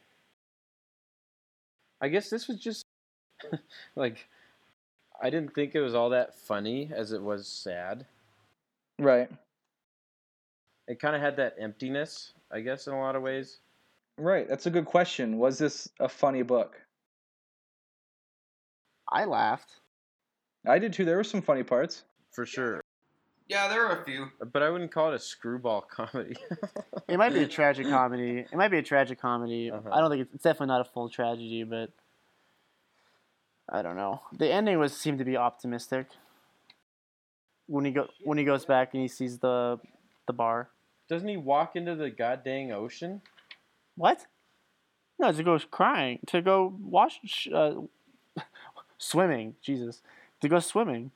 I guess this was just like I didn't think it was all that funny as it was sad. Right, It kind of had that emptiness, I guess, in a lot of ways. right. That's a good question. Was this a funny book? I laughed. I did too. There were some funny parts. For sure. Yeah, there are a few. But I wouldn't call it a screwball comedy. It might be a tragic comedy. It might be a tragic comedy. Uh-huh. I don't think it's, it's definitely not a full tragedy, but I don't know. The ending was seemed to be optimistic. When he go when he goes back and he sees the the bar. Doesn't he walk into the goddamn ocean? What? No, to go crying to go wash uh, swimming. Jesus, to go swimming.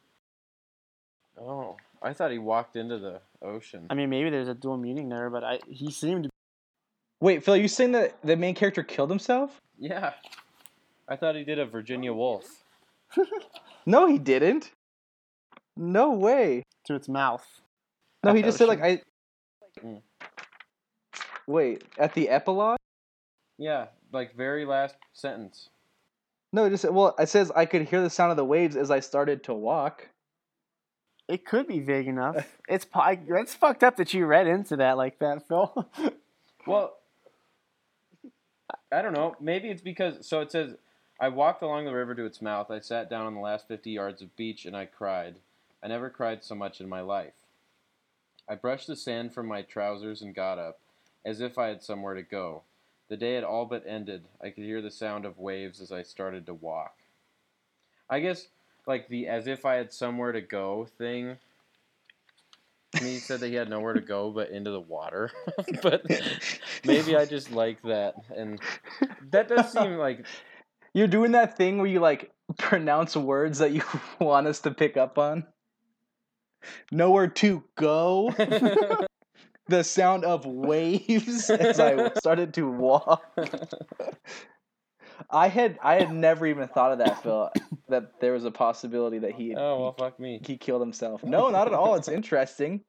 Oh, I thought he walked into the ocean. I mean, maybe there's a dual meaning there, but I he seemed to. Wait, Phil, you saying that the main character killed himself? Yeah. I thought he did a Virginia Woolf. No, he didn't. No way. to its mouth. No, he just said like I. Mm. Wait, at the epilogue? Yeah, like very last sentence. No, it just well, it says I could hear the sound of the waves as I started to walk. It could be vague enough. It's po- I- that's fucked up that you read into that like that, Phil. Well, I don't know. Maybe it's because so it says I walked along the river to its mouth. I sat down on the last 50 yards of beach and I cried. I never cried so much in my life. I brushed the sand from my trousers and got up, as if I had somewhere to go. The day had all but ended. I could hear the sound of waves as I started to walk. I guess like the as if I had somewhere to go thing. I mean, he said that he had nowhere to go but into the water. but maybe I just like that, and that does seem like You're doing that thing where you like pronounce words that you want us to pick up on. Nowhere to go. the sound of waves as I started to walk. I had I had never even thought of that, Phil. That there was a possibility that he oh well, fuck me. he killed himself. No, not at all. It's interesting.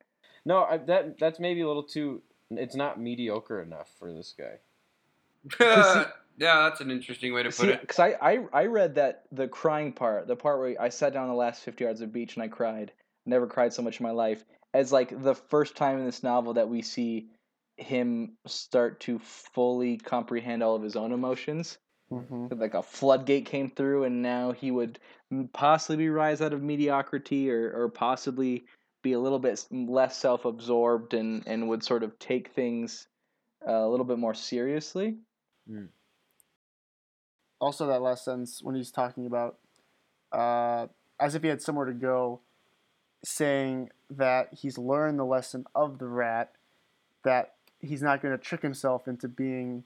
No, I, that that's maybe a little too. It's not mediocre enough for this guy. Yeah, that's an interesting way to put it. because I, I I read that the crying part, the part where I sat down on the last fifty yards of beach and I cried. Never cried so much in my life. As like the first time in this novel that we see him start to fully comprehend all of his own emotions. Mm-hmm. like a floodgate came through and now he would m- possibly rise out of mediocrity or, or possibly be a little bit less self-absorbed and, and would sort of take things uh, a little bit more seriously Also, that last sentence when he's talking about, uh, as if he had somewhere to go, saying that he's learned the lesson of the rat, that he's not going to trick himself into being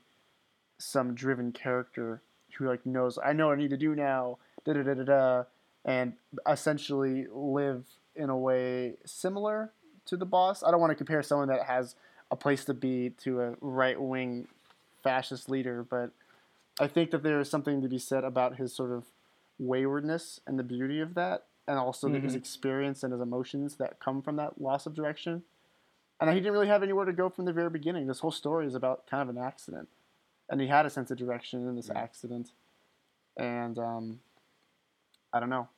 some driven character who like knows I know what I need to do now, da da da da da, and essentially live in a way similar to the boss. I don't want to compare someone that has a place to be to a right wing fascist leader, but I think that there is something to be said about his sort of waywardness and the beauty of that, and also his Mhm. experience and his emotions that come from that loss of direction. And he didn't really have anywhere to go from the very beginning. This whole story is about kind of an accident, and he had a sense of direction in this Mhm. accident. And um, I don't know.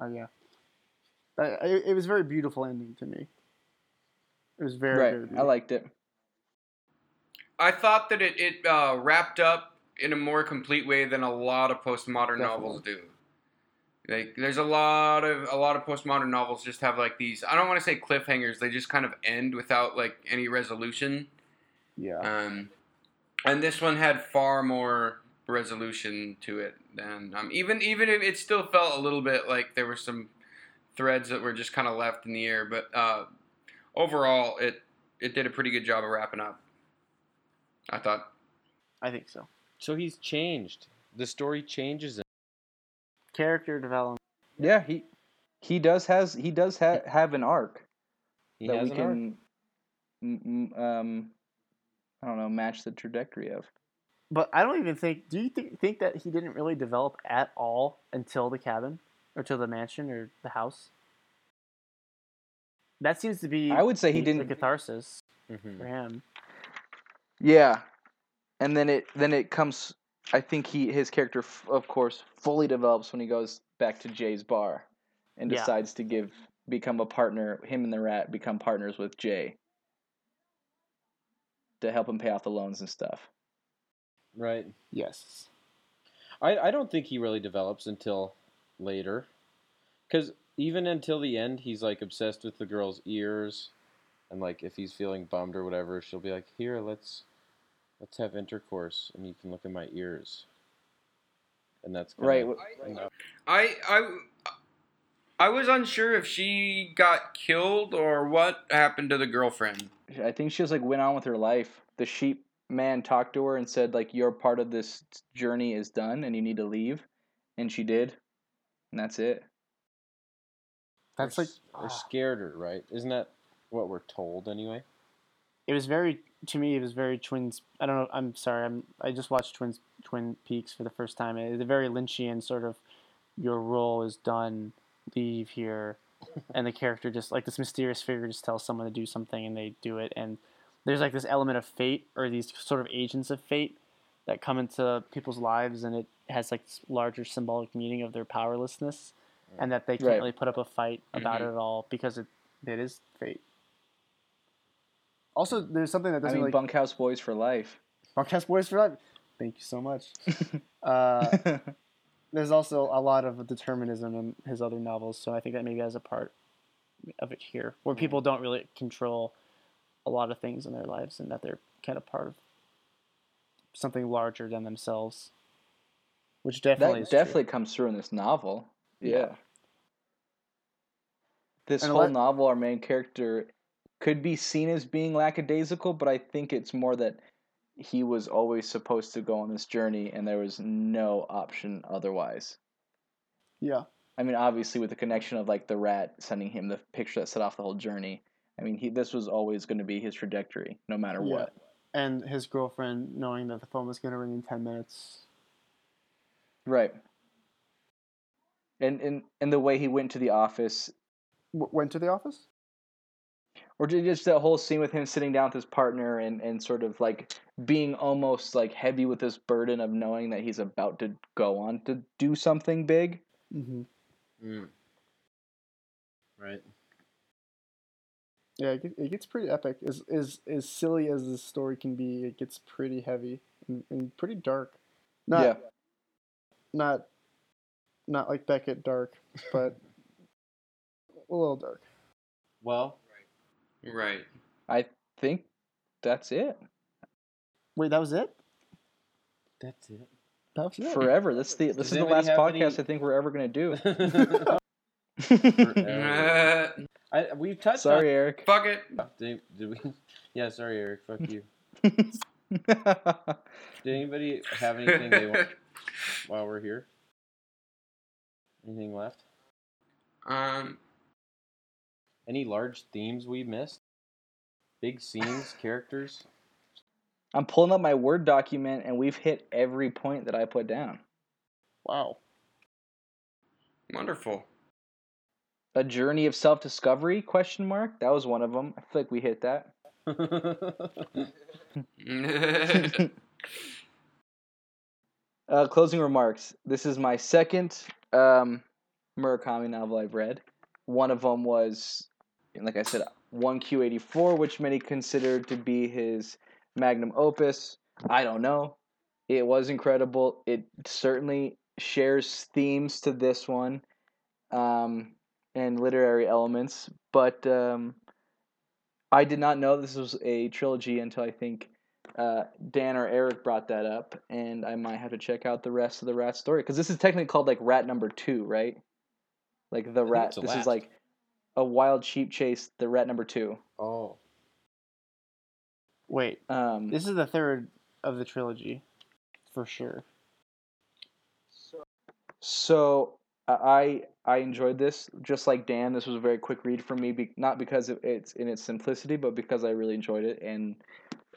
Uh, yeah, I, it, it was a very beautiful ending to me. It was very, right very i liked it I thought that it, it uh, wrapped up in a more complete way than a lot of postmodern novels do. Like, there's a lot of a lot of postmodern novels just have like these. I don't want to say cliffhangers. They just kind of end without like any resolution. yeah. Um, and this one had far more resolution to it than um, even even if it still felt a little bit like there were some threads that were just kind of left in the air. But uh, overall, it it did a pretty good job of wrapping up. I thought. I think so. So he's changed. The story changes. him. Character development. yeah he he does has he does ha- have an arc He that has we an arc. can m- m- um i don't know match the trajectory of But I don't even think. Do you think think that he didn't really develop at all until the cabin, or till the mansion, or the house? That seems to be. i would say he the didn't catharsis Mhm. for him. Yeah, and then it then it comes. I think he his character, f- of course, fully develops when he goes back to Jay's bar, and Yeah. decides to give become a partner. Him and the rat become partners with Jay to help him pay off the loans and stuff. Right. Yes. I, I don't think he really develops until later. Because even until the end, he's like obsessed with the girl's ears. And like if he's feeling bummed or whatever, she'll be like, Here, let's let's have intercourse and you can look in my ears. And that's kinda- Right. and, uh, I I I was unsure if she got killed or what happened to the girlfriend. I think she just like went on with her life. The sheep man talked to her and said like your part of this journey is done and you need to leave, and she did, and that's it. That's or like. s- or scared her, right? Isn't that what we're told anyway? It was very to me. It was very twins. I don't know. I'm sorry. I'm. I just watched Twins Twin Peaks for the first time. It's a very Lynchian sort of. Your role is done. Leave here, and the character just like this mysterious figure just tells someone to do something and they do it. And there's like this element of fate or these sort of agents of fate that come into people's lives, and it has like this larger symbolic meaning of their powerlessness, and that they can't Right. really put up a fight about Mhm. it at all because it it is fate. Also, there's something that I doesn't mean, really bunkhouse boys for life. Bunkhouse Boys for Life. Thank you so much. Uh, there's also a lot of determinism in his other novels, so I think that maybe has a part of it here, where people don't really control a lot of things in their lives, and that they're kind of part of something larger than themselves, which definitely that is true. definitely comes through in this novel. Yeah. Yeah. This And whole novel, our main character could be seen as being lackadaisical, but I think it's more that he was always supposed to go on this journey and there was no option otherwise. Yeah, I mean, obviously with the connection of like the rat sending him the picture that set off the whole journey. I mean, he this was always going to be his trajectory, no matter Yeah. what. and his girlfriend knowing that the phone was going to ring in ten minutes. Right. And and and the way he went to the office W- went to the office. Or just that whole scene with him sitting down with his partner and, and sort of like being almost like heavy with this burden of knowing that he's about to go on to do something big. Mm-hmm. Mm. Right. Yeah, it, it gets pretty epic. As as as silly as this story can be, it gets pretty heavy and, and pretty dark. Not yeah. not not like Beckett dark, but a little dark. Well, Right. I think that's it. Wait, that was it? that's it. That was it. Forever. This is the this Does is the last podcast any- I think we're ever gonna do. I, we've touched Sorry, Eric. Fuck it. Did, did we? Yeah, sorry, Eric. Fuck you. Did anybody have anything they want while we're here? Anything left? um, Any large themes we missed? Big scenes, characters? I'm pulling up my Word document and we've hit every point that I put down. wow. wonderful. A journey of self-discovery? Question mark. That was one of them. I feel like we hit that. Uh, closing remarks. This is my second um, Murakami novel I've read. One of them was, like I said, 1Q84, which many consider to be his magnum opus. I don't know. It was incredible. It certainly shares themes to this one um, and literary elements, but um, I did not know this was a trilogy until I think uh, Dan or Eric brought that up, and I might have to check out the rest of the rat story because this is technically called like rat number two, right? Like the rat. This is like a wild sheep chase. The rat number two. oh. Wait, Um, this is the third of the trilogy, for sure. So I I enjoyed this just like Dan. This was a very quick read for me, be, not because of it's in its simplicity, but because I really enjoyed it and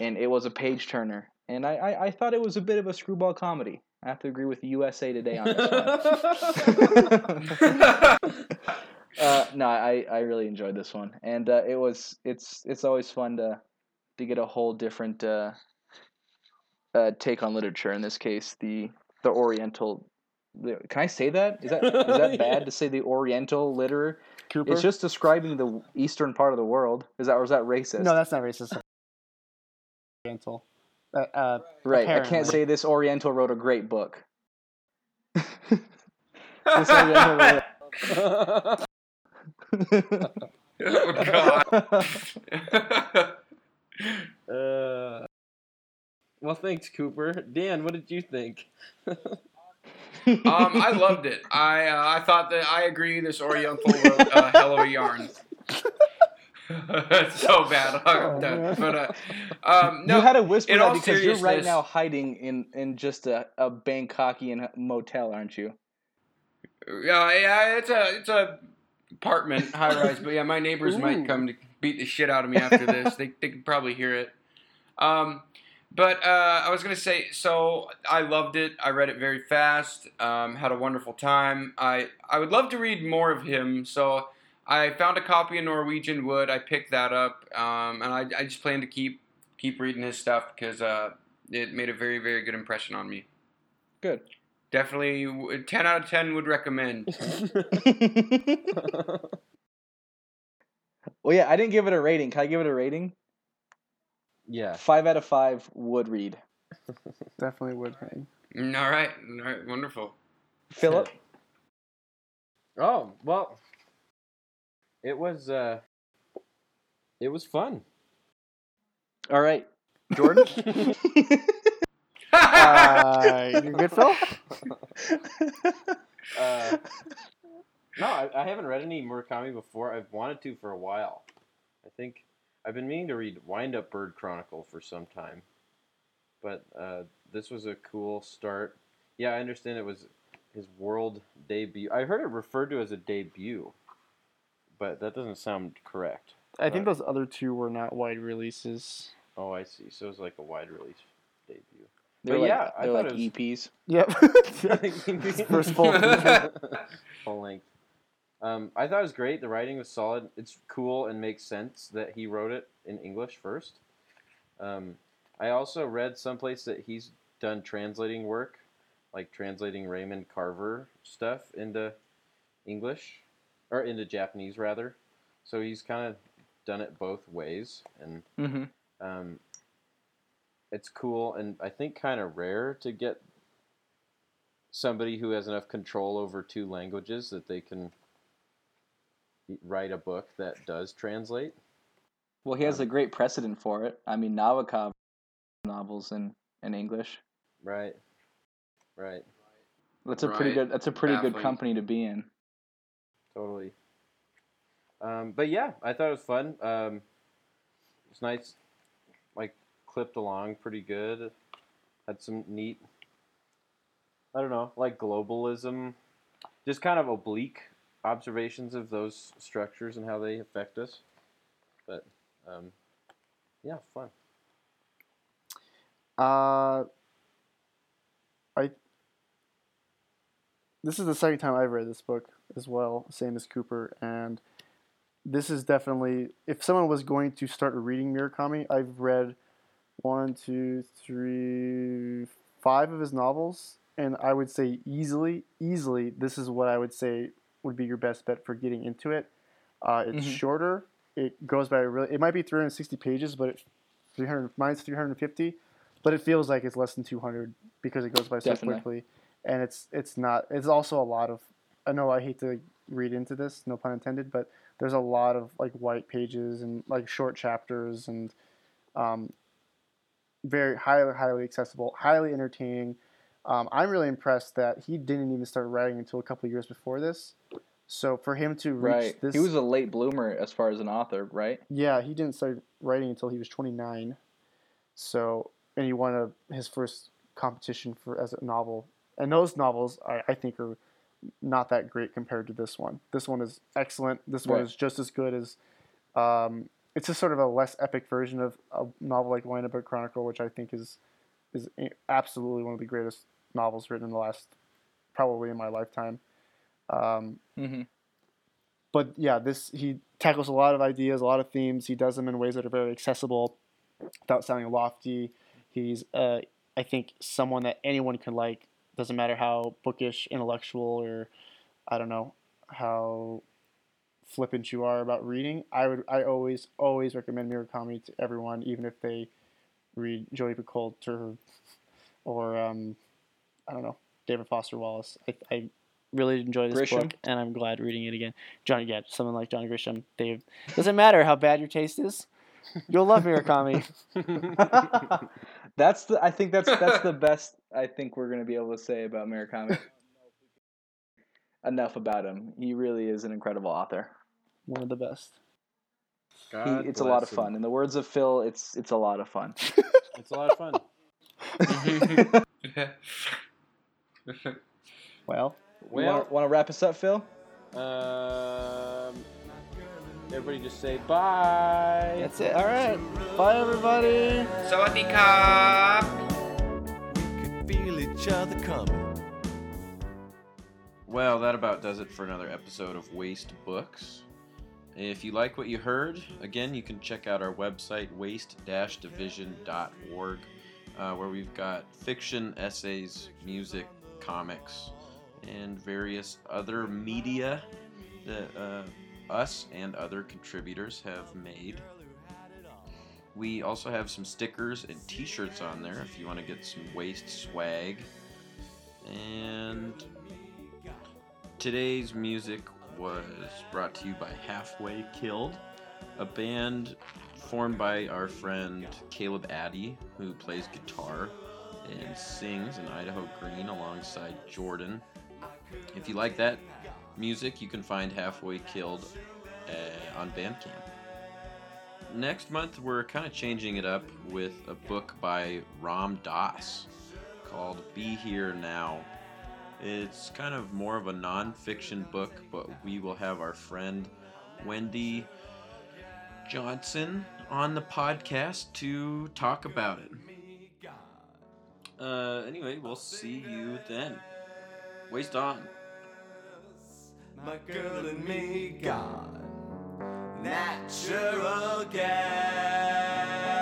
and it was a page turner. And I, I, I thought it was a bit of a screwball comedy. I have to agree with USA Today on this one. uh, no, I, I really enjoyed this one, and uh, it was it's it's always fun to to get a whole different uh, uh, take on literature. In this case, the the Oriental. The, can I say that? Is that is that bad to say the Oriental liter? Cooper. It's just describing the eastern part of the world. Is that or is that racist? no, that's not racist. Oriental. Uh, uh, right. I can't say this Oriental wrote a great book. This Oriental wrote- oh god. Uh, well, thanks, Cooper. Dan, what did you think? um, I loved it. I uh, I thought that I agree. This Oriental wrote a hell of a yarn. so bad. Done. But uh, um, no, you had to whisper that because you're right now hiding in, in just a, a Bangkokian motel, aren't you? Yeah, yeah, it's a it's a apartment high rise, but yeah, my neighbors Ooh. might come to beat the shit out of me after this. they they could probably hear it. Um, but uh, I was gonna say, so I loved it. I read it very fast. Um, had a wonderful time. I I would love to read more of him. So I found a copy of Norwegian Wood. I picked that up, um, and I I just plan to keep keep reading his stuff because uh, it made a very very good impression on me. Good. Definitely, ten out of ten would recommend. well, yeah, I didn't give it a rating. Can I give it a rating? yeah. Five out of five would read. definitely would hang. Mm, All right, all right, wonderful. Philip? Oh well, it was uh, it was fun. All right. Jordan? Uh, you good, Phil? Uh, no, I, I haven't read any Murakami before. I've wanted to for a while. I think I've been meaning to read Wind Up Bird Chronicle for some time, but uh, this was a cool start. Yeah, I understand it was his world debut. I heard it referred to as a debut, but that doesn't sound correct. I think those other two were not wide releases. Oh, I see. So it was like a wide release debut. They're But like, yeah, I they're thought like it was- EPs. Yep. First full full length. Um, I thought it was great. The writing was solid. It's cool and makes sense that he wrote it in English first. Um, I also read someplace that he's done translating work, like translating Raymond Carver stuff into English or into Japanese rather. So he's kind of done it both ways, and Mm-hmm. um, it's cool and I think kind of rare to get somebody who has enough control over two languages that they can write a book that does translate. Well, he has a great precedent for it. I mean, Nabokov novels in, in English. Right. Right. That's a pretty good. That's a pretty good company to be in. Totally. Um, but yeah, I thought it was fun. Um, it's nice, like clipped along pretty good. Had some neat, I don't know, like globalism, just kind of oblique observations of those structures and how they affect us. But um, yeah, fun. Uh, I. This is the second time I've read this book as well, same as Cooper, and this is definitely if someone was going to start reading Murakami, I've read one, two, three, five of his novels, and I would say easily, easily, this is what I would say would be your best bet for getting into it. Uh, it's Mhm. shorter. It goes by really. It might be 360 pages, but it, 300 mine's 350 but it feels like it's less than 200 because it goes by so Definitely. quickly and it's it's not it's also a lot of i know i hate to read into this no pun intended but there's a lot of like white pages and like short chapters and um, very highly highly accessible highly entertaining um, i'm really impressed that he didn't even start writing until a couple of years before this so for him to reach Right. this He was a late bloomer as far as an author, right? yeah, he didn't start writing until he was 29. So, and he won a, his first competition for as a novel. And those novels, I, I think, are not that great compared to this one. This one is excellent. This one Right. is just as good as. Um, it's just sort of a less epic version of a novel like Wind Up Bird Chronicle, which I think is is absolutely one of the greatest novels written in the last, probably in my lifetime. Um, Mm-hmm. but yeah, this he tackles a lot of ideas, a lot of themes. He does them in ways that are very accessible, without sounding lofty. He's, uh, I think, someone that anyone can like. Doesn't matter how bookish, intellectual, or I don't know how flippant you are about reading. I would, I always, always recommend Murakami to everyone, even if they read Jodi Picoult or, or um, I don't know, David Foster Wallace. I, I really enjoy this Grisham? book, and I'm glad reading it again. John, yeah, someone like John Grisham. Dave, doesn't matter how bad your taste is, you'll love Murakami. that's the. I think that's that's the best. I think we're gonna be able to say about Murakami. Enough about him. He really is an incredible author. One of the best. He, it's a lot of bless him. fun. In the words of Phil, it's it's a lot of fun. It's a lot of fun. Well, Well, want to wrap us up, Phil? um, everybody just say bye. that's it. All right. Bye, everybody. Sawadee ka! could feel each other coming. Well, that about does it for another episode of Waste Books. If you like what you heard, again, you can check out our website, waste-division.org, uh, where we've got fiction, essays, music, comics, and various other media that uh, us and other contributors have made. We also have some stickers and t-shirts on there if you want to get some waste swag. And Today's music was brought to you by Halfway Killed, a band formed by our friend Caleb Addy, who plays guitar and sings in Idaho Green alongside Jordan. If you like that music, you can find Halfway Killed uh, on Bandcamp. Next month, we're kind of changing it up with a book by Ram Dass called Be Here Now. It's kind of more of a non-fiction book, but we will have our friend Wendy Johnson on the podcast to talk about it. Uh, anyway, we'll see you then. Waste on. My girl and me gone. Natural gas.